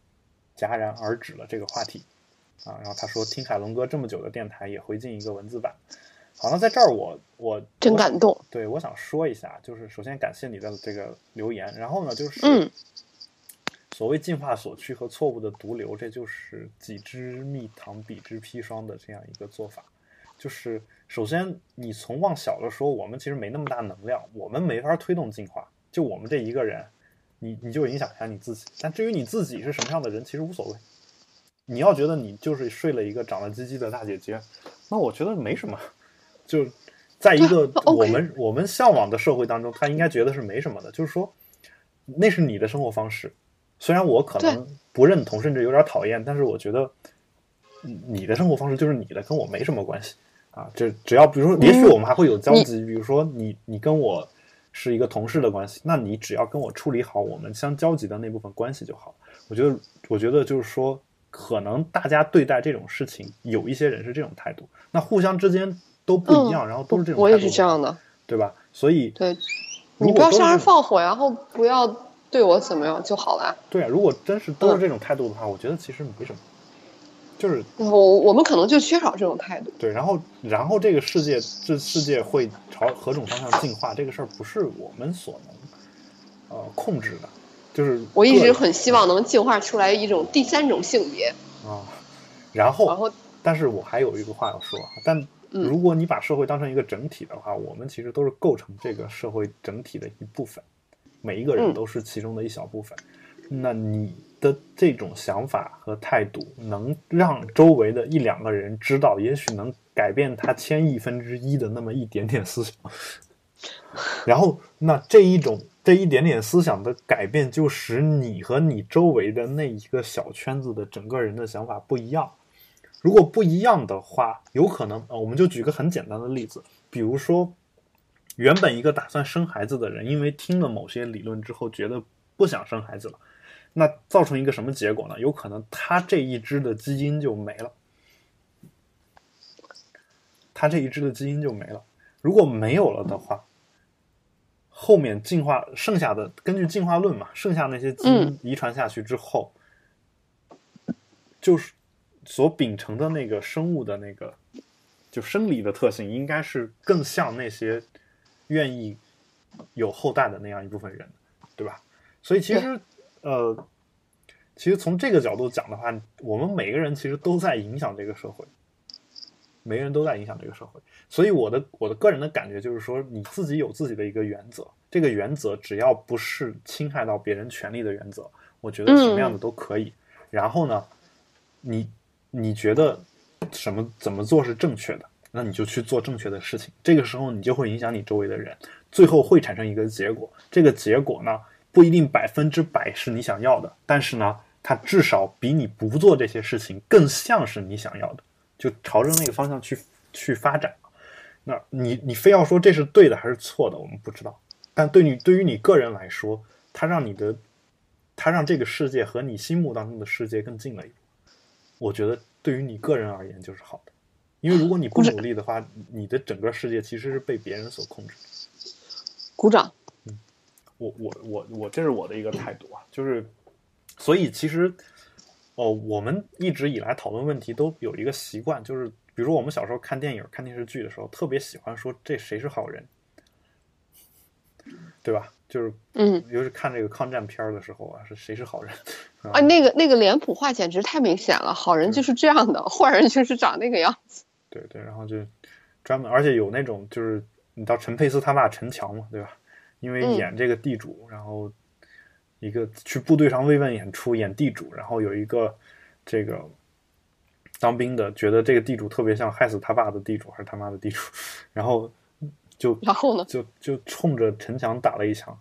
戛然而止了这个话题。啊，然后他说听海龙哥这么久的电台也回进一个文字版。好，那在这儿我我真感动。对，我想说一下，就是首先感谢你的这个留言，然后呢，就是嗯，所谓进化所趋和错误的毒瘤，这就是己之蜜糖，彼之砒霜的这样一个做法。就是首先你从往小了说，我们其实没那么大能量，我们没法推动进化。就我们这一个人，你你就影响一下你自己。但至于你自己是什么样的人，其实无所谓。你要觉得你就是睡了一个长了鸡鸡的大姐姐，那我觉得没什么。就在一个我们我们向往的社会当中，他应该觉得是没什么的。就是说，那是你的生活方式，虽然我可能不认同，甚至有点讨厌，但是我觉得你的生活方式就是你的，跟我没什么关系啊。这只要比如说，也许我们还会有交集，比如说你你跟我是一个同事的关系，那你只要跟我处理好我们相交集的那部分关系就好。我觉得，我觉得就是说，可能大家对待这种事情，有一些人是这种态度，那互相之间。都不一样，然后都是这种态度。我也是这样的，对吧？所以对，你不要杀人放火，然后不要对我怎么样就好了。对啊，如果真是都是这种态度的话，我觉得其实没什么，就是我我们可能就缺少这种态度。对，然后然后这个世界这世界会朝何种方向进化，这个事儿不是我们所能呃控制的，就是我一直很希望能进化出来一种第三种性别啊。然后然后，但是我还有一个话要说，但。如果你把社会当成一个整体的话，我们其实都是构成这个社会整体的一部分，每一个人都是其中的一小部分。那你的这种想法和态度，能让周围的一两个人知道，也许能改变他千亿分之一的那么一点点思想。然后，那这一种这一点点思想的改变，就使你和你周围的那一个小圈子的整个人的想法不一样。如果不一样的话，有可能啊，我们就举个很简单的例子，比如说，原本一个打算生孩子的人，因为听了某些理论之后，觉得不想生孩子了，那造成一个什么结果呢？有可能他这一支的基因就没了，他这一支的基因就没了。如果没有了的话，后面进化剩下的，根据进化论嘛，剩下那些基因遗传下去之后，就是。所秉承的那个生物的那个，就生理的特性，应该是更像那些愿意有后代的那样一部分人，对吧？所以其实，呃，其实从这个角度讲的话，我们每个人其实都在影响这个社会，每个人都在影响这个社会。所以我的我的个人的感觉就是说，你自己有自己的一个原则，这个原则只要不是侵害到别人权利的原则，我觉得什么样的都可以。然后呢，你。你觉得什么怎么做是正确的，那你就去做正确的事情。这个时候你就会影响你周围的人，最后会产生一个结果。这个结果呢，不一定百分之百是你想要的，但是呢，它至少比你不做这些事情更像是你想要的，就朝着那个方向去去发展。那你你非要说这是对的还是错的，我们不知道。但对你对于你个人来说，它让你的，它让这个世界和你心目当中的世界更近了一步。我觉得对于你个人而言就是好的，因为如果你不努力的话，你的整个世界其实是被别人所控制。鼓掌。嗯，我我我我，这是我的一个态度啊，就是，所以其实，哦，我们一直以来讨论问题都有一个习惯，就是比如说我们小时候看电影、看电视剧的时候，特别喜欢说这谁是好人，对吧？就是，嗯，尤其是看这个抗战片的时候啊，是谁是好人啊？那个那个脸谱化简直太明显了，好人就是这样的，坏人就是长那个样子。对对，然后就专门，而且有那种就是你到陈佩斯他爸陈强嘛，对吧？因为演这个地主，然后一个去部队上慰问演出，演地主，然后有一个这个当兵的觉得这个地主特别像害死他爸的地主还是他妈的地主，然后。就然后呢？就就冲着陈强打了一枪，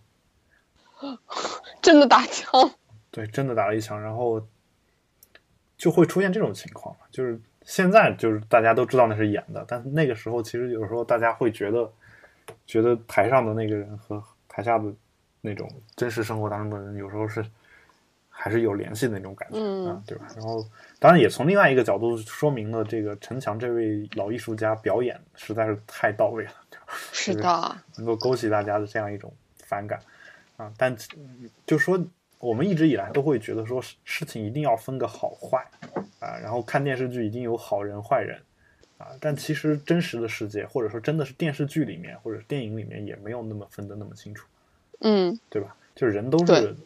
真的打枪？对，真的打了一枪，然后就会出现这种情况。就是现在，就是大家都知道那是演的，但是那个时候，其实有时候大家会觉得，觉得台上的那个人和台下的那种真实生活当中的人，有时候是。还是有联系的那种感觉，嗯啊，对吧？然后当然也从另外一个角度说明了这个陈强这位老艺术家表演实在是太到位了，对吧 是的，能够勾起大家的这样一种反感啊。但嗯就说我们一直以来都会觉得说事事情一定要分个好坏啊，然后看电视剧一定有好人坏人啊，但其实真实的世界或者说真的是电视剧里面或者电影里面也没有那么分得那么清楚。嗯对吧？就是人都是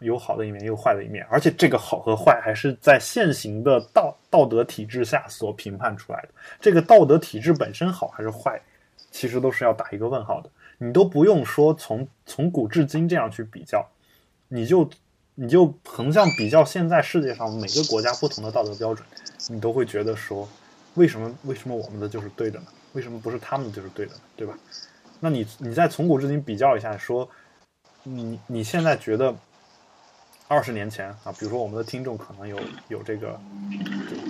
有好的一面，也有坏的一面，而且这个好和坏还是在现行的道道德体制下所评判出来的。这个道德体制本身好还是坏，其实都是要打一个问号的。你都不用说从从古至今这样去比较，你就你就横向比较现在世界上每个国家不同的道德标准，你都会觉得说，为什么为什么我们的就是对的呢？为什么不是他们的就是对的呢？对吧？那你你再从古至今比较一下，说你你现在觉得二十年前啊，比如说我们的听众可能有有这个，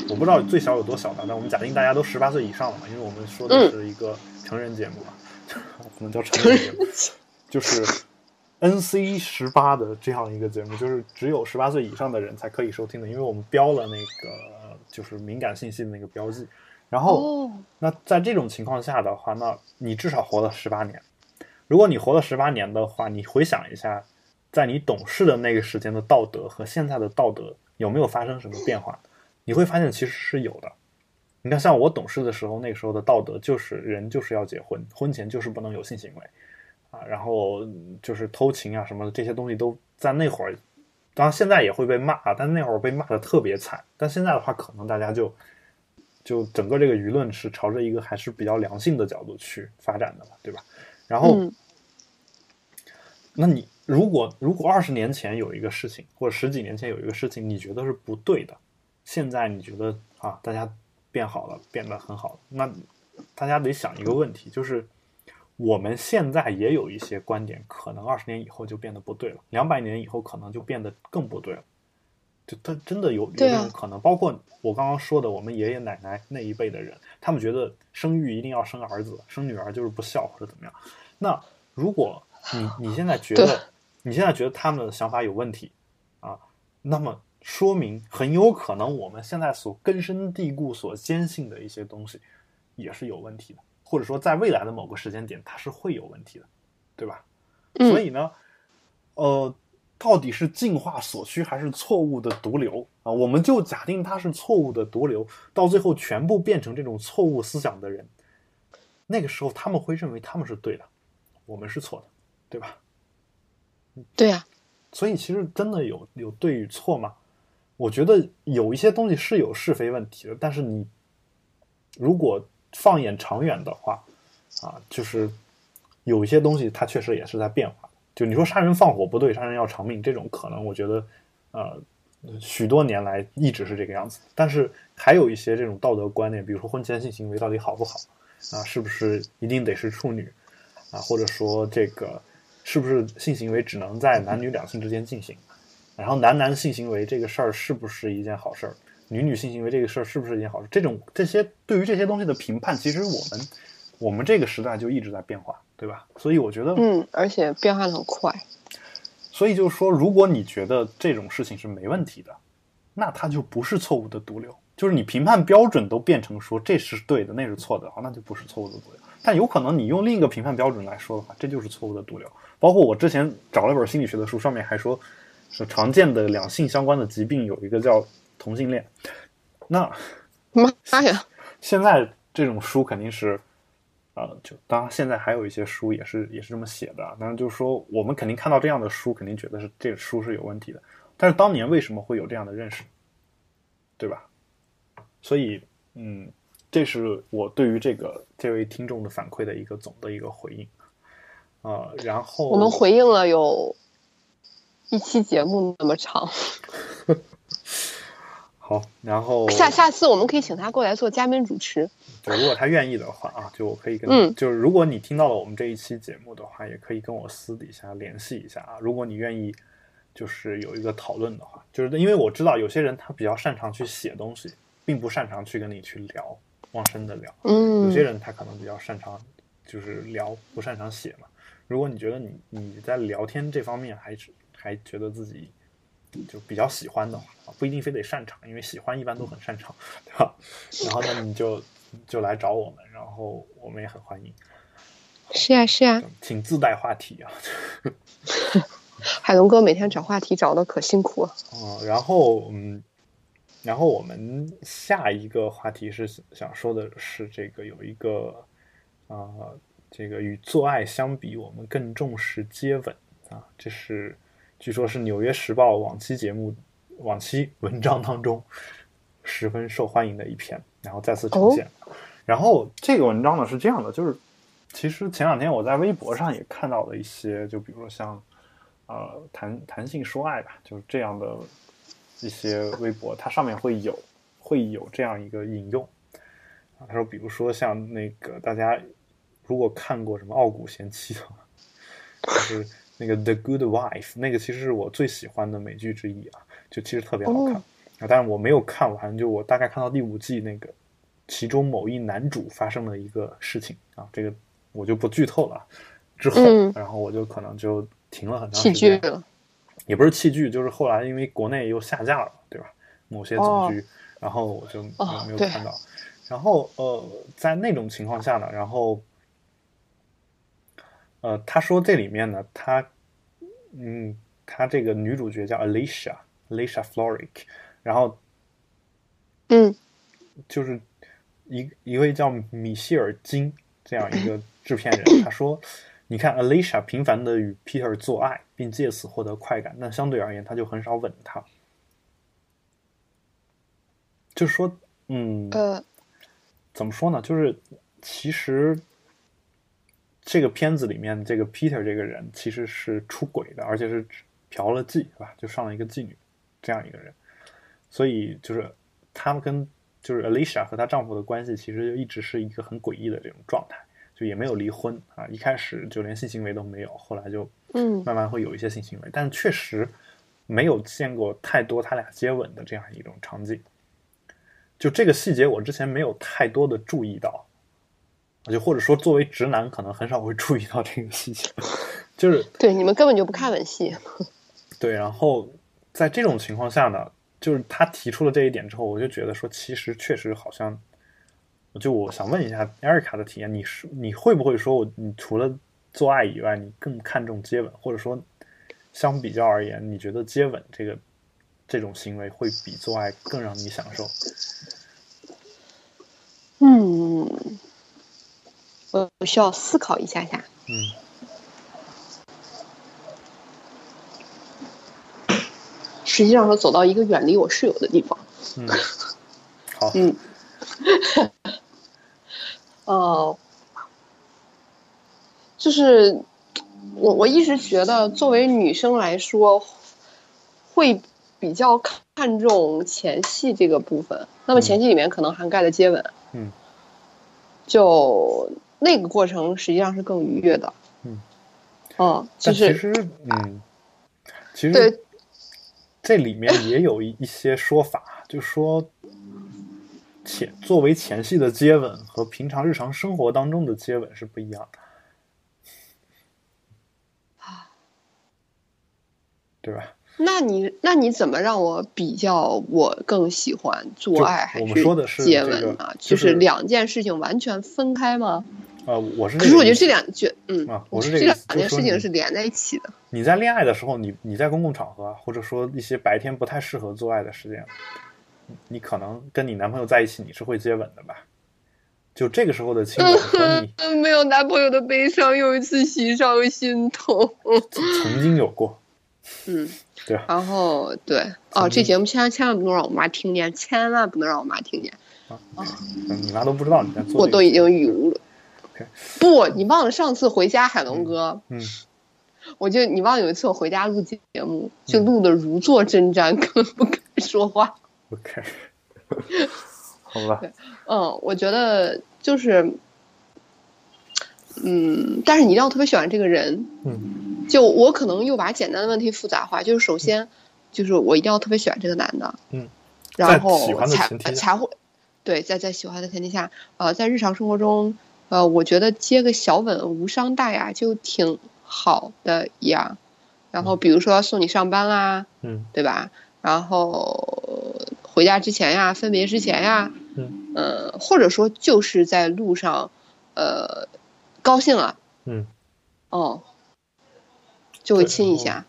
我不知道最小有多小的，但我们假定大家都十八岁以上了嘛，因为我们说的是一个成人节目啊，不能叫成人节目，就是 NC 十八的这样一个节目，就是只有十八岁以上的人才可以收听的，因为我们标了那个就是敏感信息的那个标记。然后，哦，那在这种情况下的话，那你至少活了十八年。如果你活了十八年的话，你回想一下，在你懂事的那个时间的道德和现在的道德有没有发生什么变化？你会发现其实是有的。你看，像我懂事的时候，那个时候的道德就是人就是要结婚，婚前就是不能有性行为啊，然后嗯就是偷情啊什么的这些东西都在那会儿，当然现在也会被骂啊，但那会儿被骂的特别惨。但现在的话，可能大家就就整个这个舆论是朝着一个还是比较良性的角度去发展的嘛，对吧？然后，嗯那你如果如果二十年前有一个事情，或者十几年前有一个事情，你觉得是不对的，现在你觉得啊，大家变好了，变得很好了，那大家得想一个问题，就是我们现在也有一些观点，可能二十年以后就变得不对了，两百年以后可能就变得更不对了。就他真的有有这种可能，包括我刚刚说的，我们爷爷奶奶那一辈的人，他们觉得生育一定要生儿子，生女儿就是不孝或者怎么样。那如果你你现在觉得你现在觉得他们的想法有问题啊，那么说明很有可能我们现在所根深蒂固、所坚信的一些东西也是有问题的，或者说在未来的某个时间点它是会有问题的，对吧？嗯所以呢，呃，到底是进化所需还是错误的毒瘤啊？我们就假定它是错误的毒瘤，到最后全部变成这种错误思想的人，那个时候他们会认为他们是对的，我们是错的，对吧？对呀、所以其实真的有有对与错吗？我觉得有一些东西是有是非问题的，但是你如果放眼长远的话，啊，就是有一些东西它确实也是在变化。就你说杀人放火不对，杀人要偿命这种可能，我觉得呃许多年来一直是这个样子。但是还有一些这种道德观念，比如说婚前性行为到底好不好啊？是不是一定得是处女啊？或者说这个是不是性行为只能在男女两性之间进行？然后男男性行为这个事儿是不是一件好事儿？女女性行为这个事儿是不是一件好事？这种这些对于这些东西的评判，其实我们我们这个时代就一直在变化，对吧？所以我觉得，嗯，而且变化的很快。所以就是说，如果你觉得这种事情是没问题的，那它就不是错误的毒瘤。就是你评判标准都变成说这是对的，那是错的，啊，那就不是错误的毒瘤。但有可能你用另一个评判标准来说的话，这就是错误的毒瘤。包括我之前找了本心理学的书，上面还说是常见的两性相关的疾病有一个叫同性恋。那妈呀，现在这种书肯定是，呃，就当然现在还有一些书也是也是这么写的啊，但是就是说我们肯定看到这样的书，肯定觉得是这个书是有问题的。但是当年为什么会有这样的认识，对吧？所以，嗯，这是我对于这个这位听众的反馈的一个总的一个回应。呃，然后我们回应了有一期节目那么长，好，然后下下次我们可以请他过来做嘉宾主持。对，如果他愿意的话啊，就我可以跟，嗯就是如果你听到了我们这一期节目的话，也可以跟我私底下联系一下啊。如果你愿意，就是有一个讨论的话，就是因为我知道有些人他比较擅长去写东西，并不擅长去跟你去聊，往深的聊。嗯有些人他可能比较擅长就是聊，不擅长写嘛。如果你觉得你你在聊天这方面还是还觉得自己就比较喜欢的话，不一定非得擅长，因为喜欢一般都很擅长，对吧？然后呢，你就就来找我们，然后我们也很欢迎。是呀，是呀，请自带话题啊。海龙哥每天找话题找的可辛苦了。哦，然后嗯，然后我们下一个话题是想说的是这个有一个啊，这个与做爱相比，我们更重视接吻啊，这是据说是《纽约时报》往期节目往期文章当中十分受欢迎的一篇，然后再次呈现。然后这个文章呢是这样的，就是其实前两天我在微博上也看到了一些，就比如说像。呃，谈谈性说爱吧，就是这样的一些微博，它上面会有会有这样一个引用啊。他说，比如说像那个大家如果看过什么《傲骨贤妻》的话，就是那个《The Good Wife》，那个其实是我最喜欢的美剧之一啊，就其实特别好看啊。但是我没有看完，就我大概看到第五季那个其中某一男主发生了一个事情啊，这个我就不剧透了。之后，然后我就可能就。停了很长时间，也不是弃剧，就是后来因为国内又下架了，对吧？某些总剧，然后我就没有看到。然后呃，在那种情况下呢，然后呃，他说这里面呢，他嗯，他这个女主角叫 Alicia，Alicia Florrick，然后嗯，就是一一位叫米歇尔金这样一个制片人，他说。你看，Alicia 频繁的与 Peter 做爱，并借此获得快感，但相对而言，他就很少吻他。就是说，嗯，呃，怎么说呢？就是其实这个片子里面，这个 Peter 这个人其实是出轨的，而且是嫖了妓，是吧？就上了一个妓女这样一个人。所以，就是他们跟就是 Alicia 和她丈夫的关系，其实就一直是一个很诡异的这种状态。就也没有离婚啊，一开始就连性行为都没有，后来就嗯慢慢会有一些性行为，但确实没有见过太多他俩接吻的这样一种场景。就这个细节，我之前没有太多的注意到，就或者说作为直男，可能很少会注意到这个细节。就是 对你们根本就不看吻戏。对，然后在这种情况下呢，就是他提出了这一点之后，我就觉得说，其实确实好像。就我想问一下艾瑞卡的体验，你是你会不会说，我你除了做爱以外，你更看重接吻，或者说相比较而言，你觉得接吻这个这种行为会比做爱更让你享受？我需要思考一下下。嗯。实际上，是走到一个远离我室友的地方。嗯。好。嗯。呃，就是我我一直觉得，作为女生来说，会比较看重前戏这个部分。那么前戏里面可能涵盖了接吻，嗯，就那个过程实际上是更愉悦的，嗯，哦，其实其实嗯，其实这里面也有一一些说法，就说。前作为前戏的接吻和平常日常生活当中的接吻是不一样的，啊，对吧？那你那你怎么让我比较我更喜欢做爱还是接吻呢？就是两件事情完全分开吗？呃，我是。可是我觉得这两句，嗯啊，我是这个，这两件事情是连在一起的。你在恋爱的时候，你你在公共场合，或者说一些白天不太适合做爱的时间。你可能跟你男朋友在一起，你是会接吻的吧？就这个时候的亲吻和你 没有男朋友的悲伤，又一次袭上心头。曾经有过，嗯，对。然后对哦，这节目千万千万不能让我妈听见，千万不能让我妈听见啊！你妈都不知道你在做，我都已经语无了。OK，不，你忘了上次回家，海龙哥，嗯，我就你忘了有一次我回家录节目，就录的如坐针毡，根本不敢说话。OK，好吧。嗯，我觉得就是，嗯，但是你一定要特别喜欢这个人。嗯，就我可能又把简单的问题复杂化，就是首先就是我一定要特别喜欢这个男的。嗯，然后才才会对，在在喜欢的前提下，呃，在日常生活中，呃，我觉得接个小吻无伤大雅就挺好的呀。然后比如说送你上班啦，嗯。对吧？然后回家之前呀，分别之前呀，嗯。呃，或者说就是在路上，呃，高兴了，嗯，哦，就会亲一下，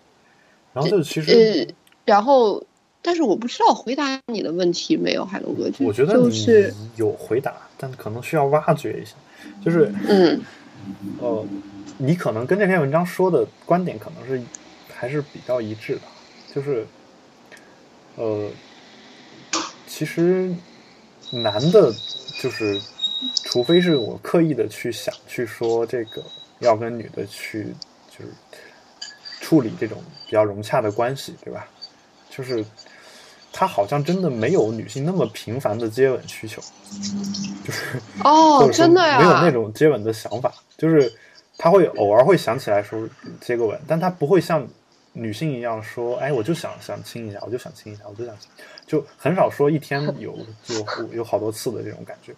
然后就其实呃，然后，但是我不知道回答你的问题没有，海龙哥，就我觉得你就是，有回答，但可能需要挖掘一下，就是嗯呃，你可能跟这篇文章说的观点可能是还是比较一致的，就是呃，其实男的，就是除非是我刻意的去想去说这个要跟女的去就是处理这种比较融洽的关系，对吧？就是他好像真的没有女性那么频繁的接吻需求，就是哦，真的呀，没有那种接吻的想法，就是他会偶尔会想起来说接个吻，但他不会像女性一样说，哎，我就想想亲一下，我就想亲一下，我就想亲，就很少说一天有有有好多次的这种感觉。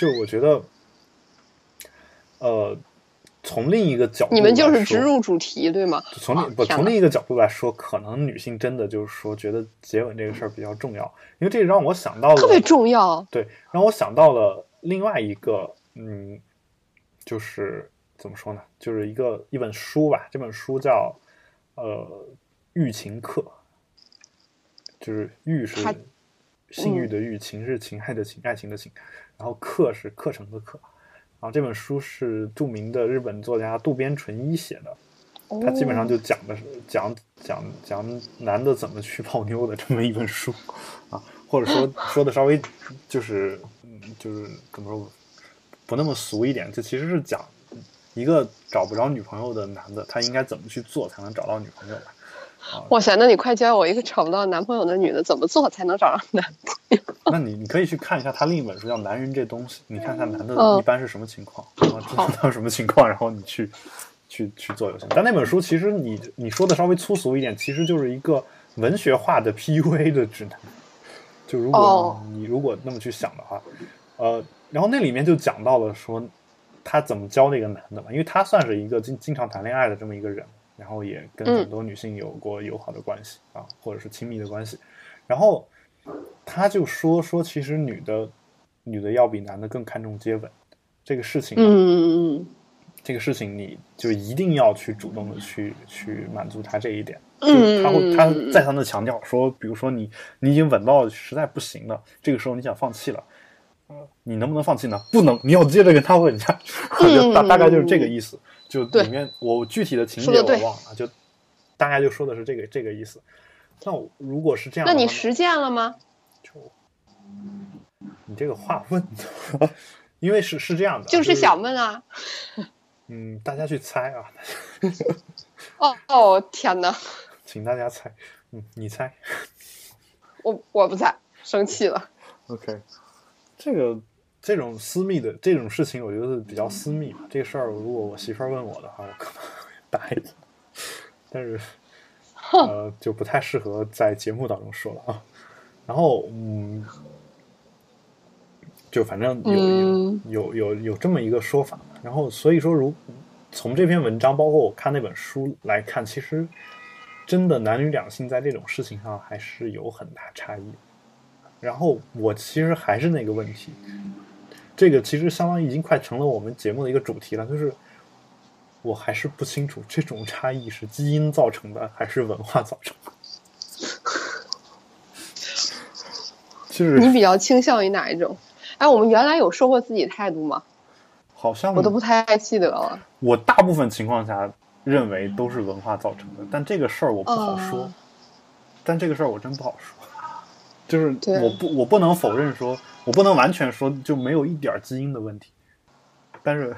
就我觉得，呃，从另一个角度，你们就是植。入主题对吗？从另不从另一个角度来说，可能女性真的就是说觉得接吻这个事儿比较重要，因为这让我想到了特别重要，对，让我想到了另外一个，嗯，就是怎么说呢，就是一个一本书吧。这本书叫呃《欲情课》，就是欲是性欲的欲，情是情爱的情，爱情的情，然后课是课程的课。然后这本书是著名的日本作家渡边淳一写的，他基本上就讲的是讲讲讲男的怎么去泡妞的这么一本书啊，或者说 说的稍微就是嗯就是怎么说不那么俗一点，就其实是讲一个找不着女朋友的男的，他应该怎么去做才能找到女朋友吧？哇塞，那你快教我一个找不到男朋友的女的怎么做才能找到男朋友？那你你可以去看一下他另一本书叫《男人这东西》，你看看男的嗯一般是什么情况，然后知道他什么情况，然后你去去去做就行。但那本书其实你你说的稍微粗俗一点，其实就是一个文学化的 PUA 的指南。就如果哦你如果那么去想的话，呃，然后那里面就讲到了说他怎么教那个男的嘛，因为他算是一个经经常谈恋爱的这么一个人，然后也跟嗯很多女性有过友好的关系、啊，或者是亲密的关系，然后他就说说其实女的女的要比男的更看重接吻这个事情啊，嗯嗯这个事情你就一定要去主动的去去满足他这一点。嗯，他会他再三的强调说，比如说你你已经吻到实在不行了，这个时候你想放弃了，呃，你能不能放弃呢？不能，你要接着跟他吻下，就大大概就是这个意思。就里面我具体的情节我忘了，就大概就说的是这个这个意思。那我如果是这样，那你实践了吗？就你这个话问的，因为是是这样的，就是想问啊。嗯，大家去猜啊，哦哦，天哪，请大家猜，嗯，你猜。我我不猜，生气了。OK，这个这种私密的这种事情，我觉得是比较私密嘛。这个事儿，如果我媳妇儿问我的话，我可能会答应，但是 呃，就不太适合在节目当中说了啊。然后嗯，就反正有有有有这么一个说法。然后所以说，如从这篇文章，包括我看那本书来看，其实真的男女两性在这种事情上还是有很大差异。然后我其实还是那个问题，这个其实相当于已经快成了我们节目的一个主题了，就是我还是不清楚这种差异是基因造成的还是文化造成的。就是你比较倾向于哪一种？哎，我们原来有说过自己态度吗？好像我都不太记得了。我大部分情况下认为都是文化造成的，但这个事儿我不好说。哦但这个事儿我真不好说，就是我不我不能否认说，我不能完全说就没有一点儿基因的问题，但是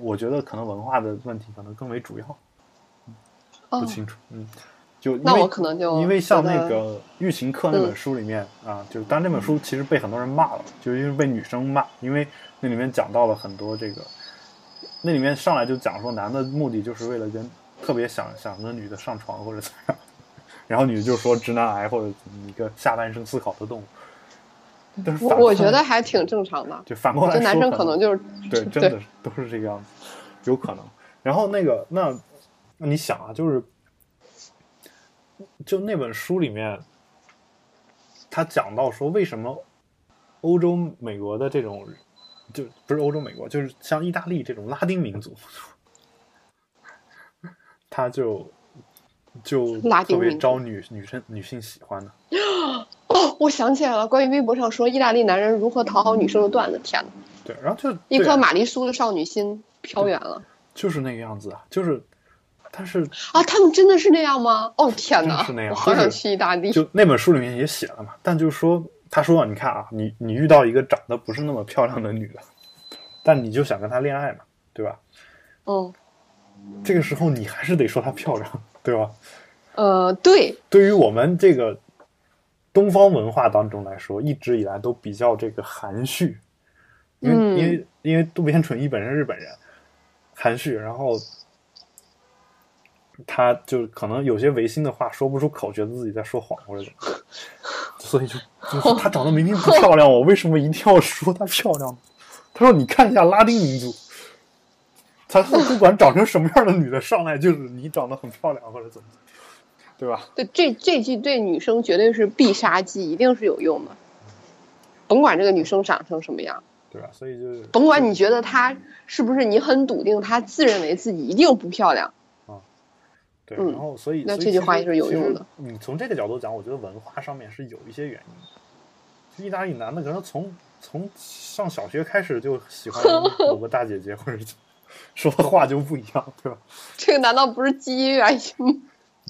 我觉得可能文化的问题可能更为主要，哦不，清楚，嗯，就因那为我可能就因为像那个《欲情课》那本书里面、啊，就当然这本书其实被很多人骂了，就因为被女生骂，因为那里面讲到了很多这个，那里面上来就讲说男的目的就是为了跟特别想想跟女的上床或者怎样，然后女的就说直男癌或者一个下半身思考的动物，我我觉得还挺正常的。就反过来男生可可能就是对，真的是都是这个样子，有可能。然后那个那那你想啊，就是就那本书里面，他讲到说，为什么欧洲、美国的这种，就不是欧洲、美国，就是像意大利这种拉丁民族，他就就特别招女女生女性喜欢的。哦，我想起来了，关于微博上说意大利男人如何讨好女生的段子，天呐，对，然后就一颗玛丽苏的少女心飘远了就是那个样子啊，就是，但是啊！他们真的是那样吗？哦天呐是那，样我好想去意大利。就那本书里面也写了嘛，但就是说，他说你看啊，你你遇到一个长得不是那么漂亮的女的，但你就想跟她恋爱嘛，对吧？嗯，这个时候你还是得说她漂亮，对吧？呃，对，对于我们这个东方文化当中来说，一直以来都比较这个含蓄，因为、嗯。因为因为渡边淳一本身是日本人，含蓄，然后他就可能有些违心的话说不出口，觉得自己在说谎或者怎么，所以就就是他长得明明不漂亮，我为什么一定要说她漂亮呢？他说：“你看一下拉丁民族，他说不管长成什么样的女的，上来就是你长得很漂亮或者怎么，对吧？对，这这句对女生绝对是必杀技，一定是有用的。甭管这个女生长成什么样，对吧？所以就是甭管你觉得她是不是你很笃定，她自认为自己一定不漂亮。对，嗯然后所以那这句话也是有用的你从这个角度讲，我觉得文化上面是有一些原因的。意大利男的可能从从上小学开始就喜欢某个大姐姐，或者 说的话就不一样，对吧？这个难道不是基因原因吗？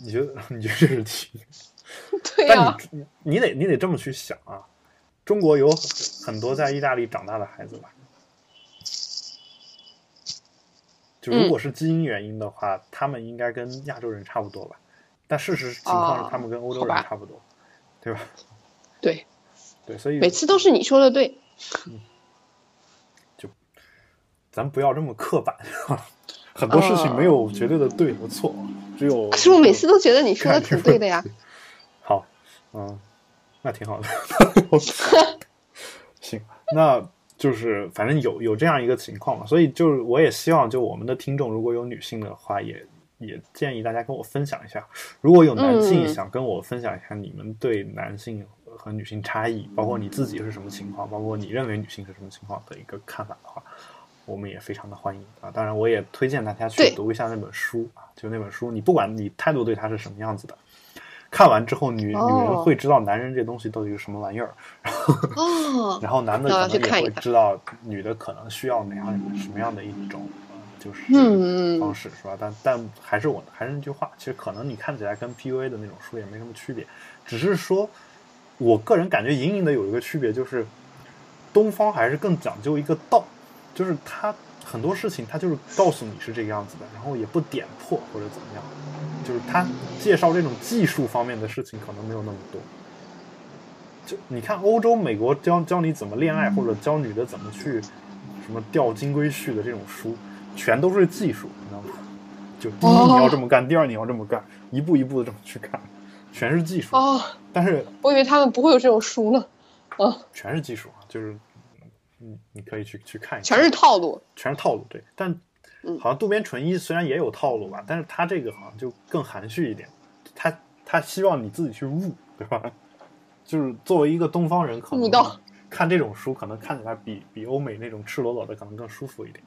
你觉得 你觉得这是题？对啊呀、但你你得你得这么去想啊，中国有很多在意大利长大的孩子吧。就如果是基因原因的话，他们应该跟亚洲人差不多吧？但事实情况哦是，他们跟欧洲人差不多，对吧？对，对，所以每次都是你说的对。就咱不要这么刻板，很多事情没有绝对的对和错，只有。可是我每次都觉得你说的挺对的呀。好，嗯，那挺好的。行，那就是反正有有这样一个情况嘛，所以就是我也希望，就我们的听众如果有女性的话，也也建议大家跟我分享一下。如果有男性嗯想跟我分享一下你们对男性和女性差异，包括你自己是什么情况，包括你认为女性是什么情况的一个看法的话，我们也非常的欢迎啊。当然，我也推荐大家去读一下那本书啊，就那本书，你不管你态度对它是什么样子的。看完之后，女、女人哦会知道男人这东西到底是什么玩意儿，哦，然后男的可能也会知道女的可能需要哪样什么样的一种呃就是嗯方式是吧？但但还是我还是那句话，其实可能你看起来跟 PUA 的那种书也没什么区别，只是说，我个人感觉隐隐的有一个区别，就是东方还是更讲究一个道，就是他很多事情他就是告诉你是这个样子的，然后也不点破或者怎么样，就是他介绍这种技术方面的事情可能没有那么多。就你看欧洲、美国教教你怎么恋爱，或者教女的怎么去什么钓金龟婿的这种书，全都是技术，你知道吗？就第一哦你要这么干，第二你要这么干，一步一步的这么去干，全是技术。哦，但是我以为他们不会有这种书呢。啊，全是技术啊，就是嗯，你可以去去看一下，全是套路。全是套路，对。但嗯好像渡边淳一虽然也有套路吧，但是他这个好像就更含蓄一点，他他希望你自己去悟，对吧？就是作为一个东方人，可能看这种书，可能看起来比比欧美那种赤裸裸的可能更舒服一点。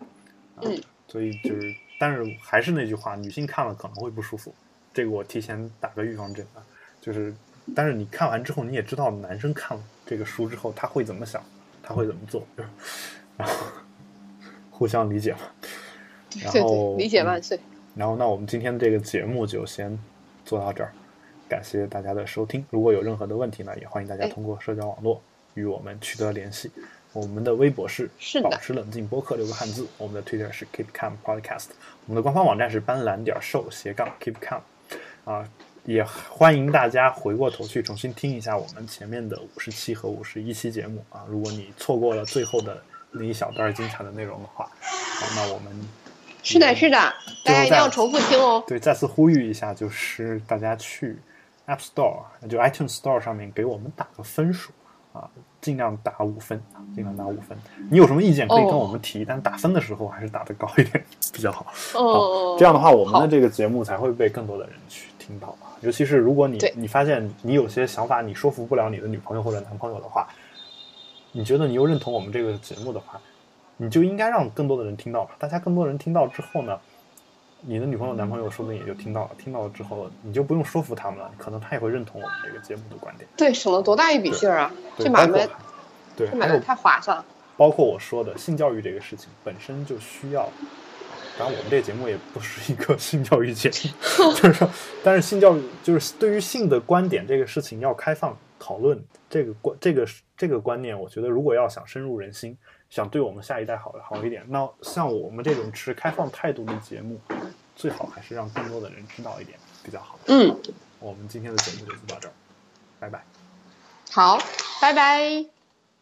啊、嗯，所以就是，但是还是那句话，女性看了可能会不舒服，这个我提前打个预防针啊。就是，但是你看完之后，你也知道男生看了这个书之后他会怎么想，他会怎么做，然后互相理解嘛。然对后对，理解万岁。然后，那我们今天这个节目就先做到这儿，感谢大家的收听。如果有任何的问题呢，也欢迎大家哎通过社交网络与我们取得联系。我们的微博是保持冷静播客六个汉字，我们的 Twitter 是 Keep Calm Podcast，我们的官方网站是斑斓点 show 斜杠 Keep Calm，啊，也欢迎大家回过头去重新听一下我们前面的五十期和五十一期节目啊。如果你错过了最后的那一小段精彩的内容的话，好，那我们是的，是的，大家一定要重复听哦。对，再次呼吁一下，就是大家去 App Store 就 iTunes Store 上面给我们打个分数啊，尽量打五分啊，尽量打五分。你有什么意见可以跟我们提，但打分的时候还是打的高一点比较好。哦，这样的话，我们的这个节目才会被更多的人去听到啊。尤其是如果你你发现你有些想法你说服不了你的女朋友或者男朋友的话，你觉得你又认同我们这个节目的话，你就应该让更多的人听到嘛。大家更多人听到之后呢，你的女朋友、男朋友说不定也就听到了。听到了之后，你就不用说服他们了，可能他也会认同我们这个节目的观点。对，省了多大一笔劲儿啊！这买卖对，这买卖太划算了。包括我说的性教育这个事情本身就需要，当然我们这个节目也不是一个 性教育节目，就是说，但是性教育就是对于性的观点这个事情要开放讨论，这个观这个这个观念，我觉得如果要想深入人心，想对我们下一代好好一点，那像我们这种持开放态度的节目，最好还是让更多的人知道一点比较好。嗯，我们今天的节目就到这儿，拜拜。好，拜拜。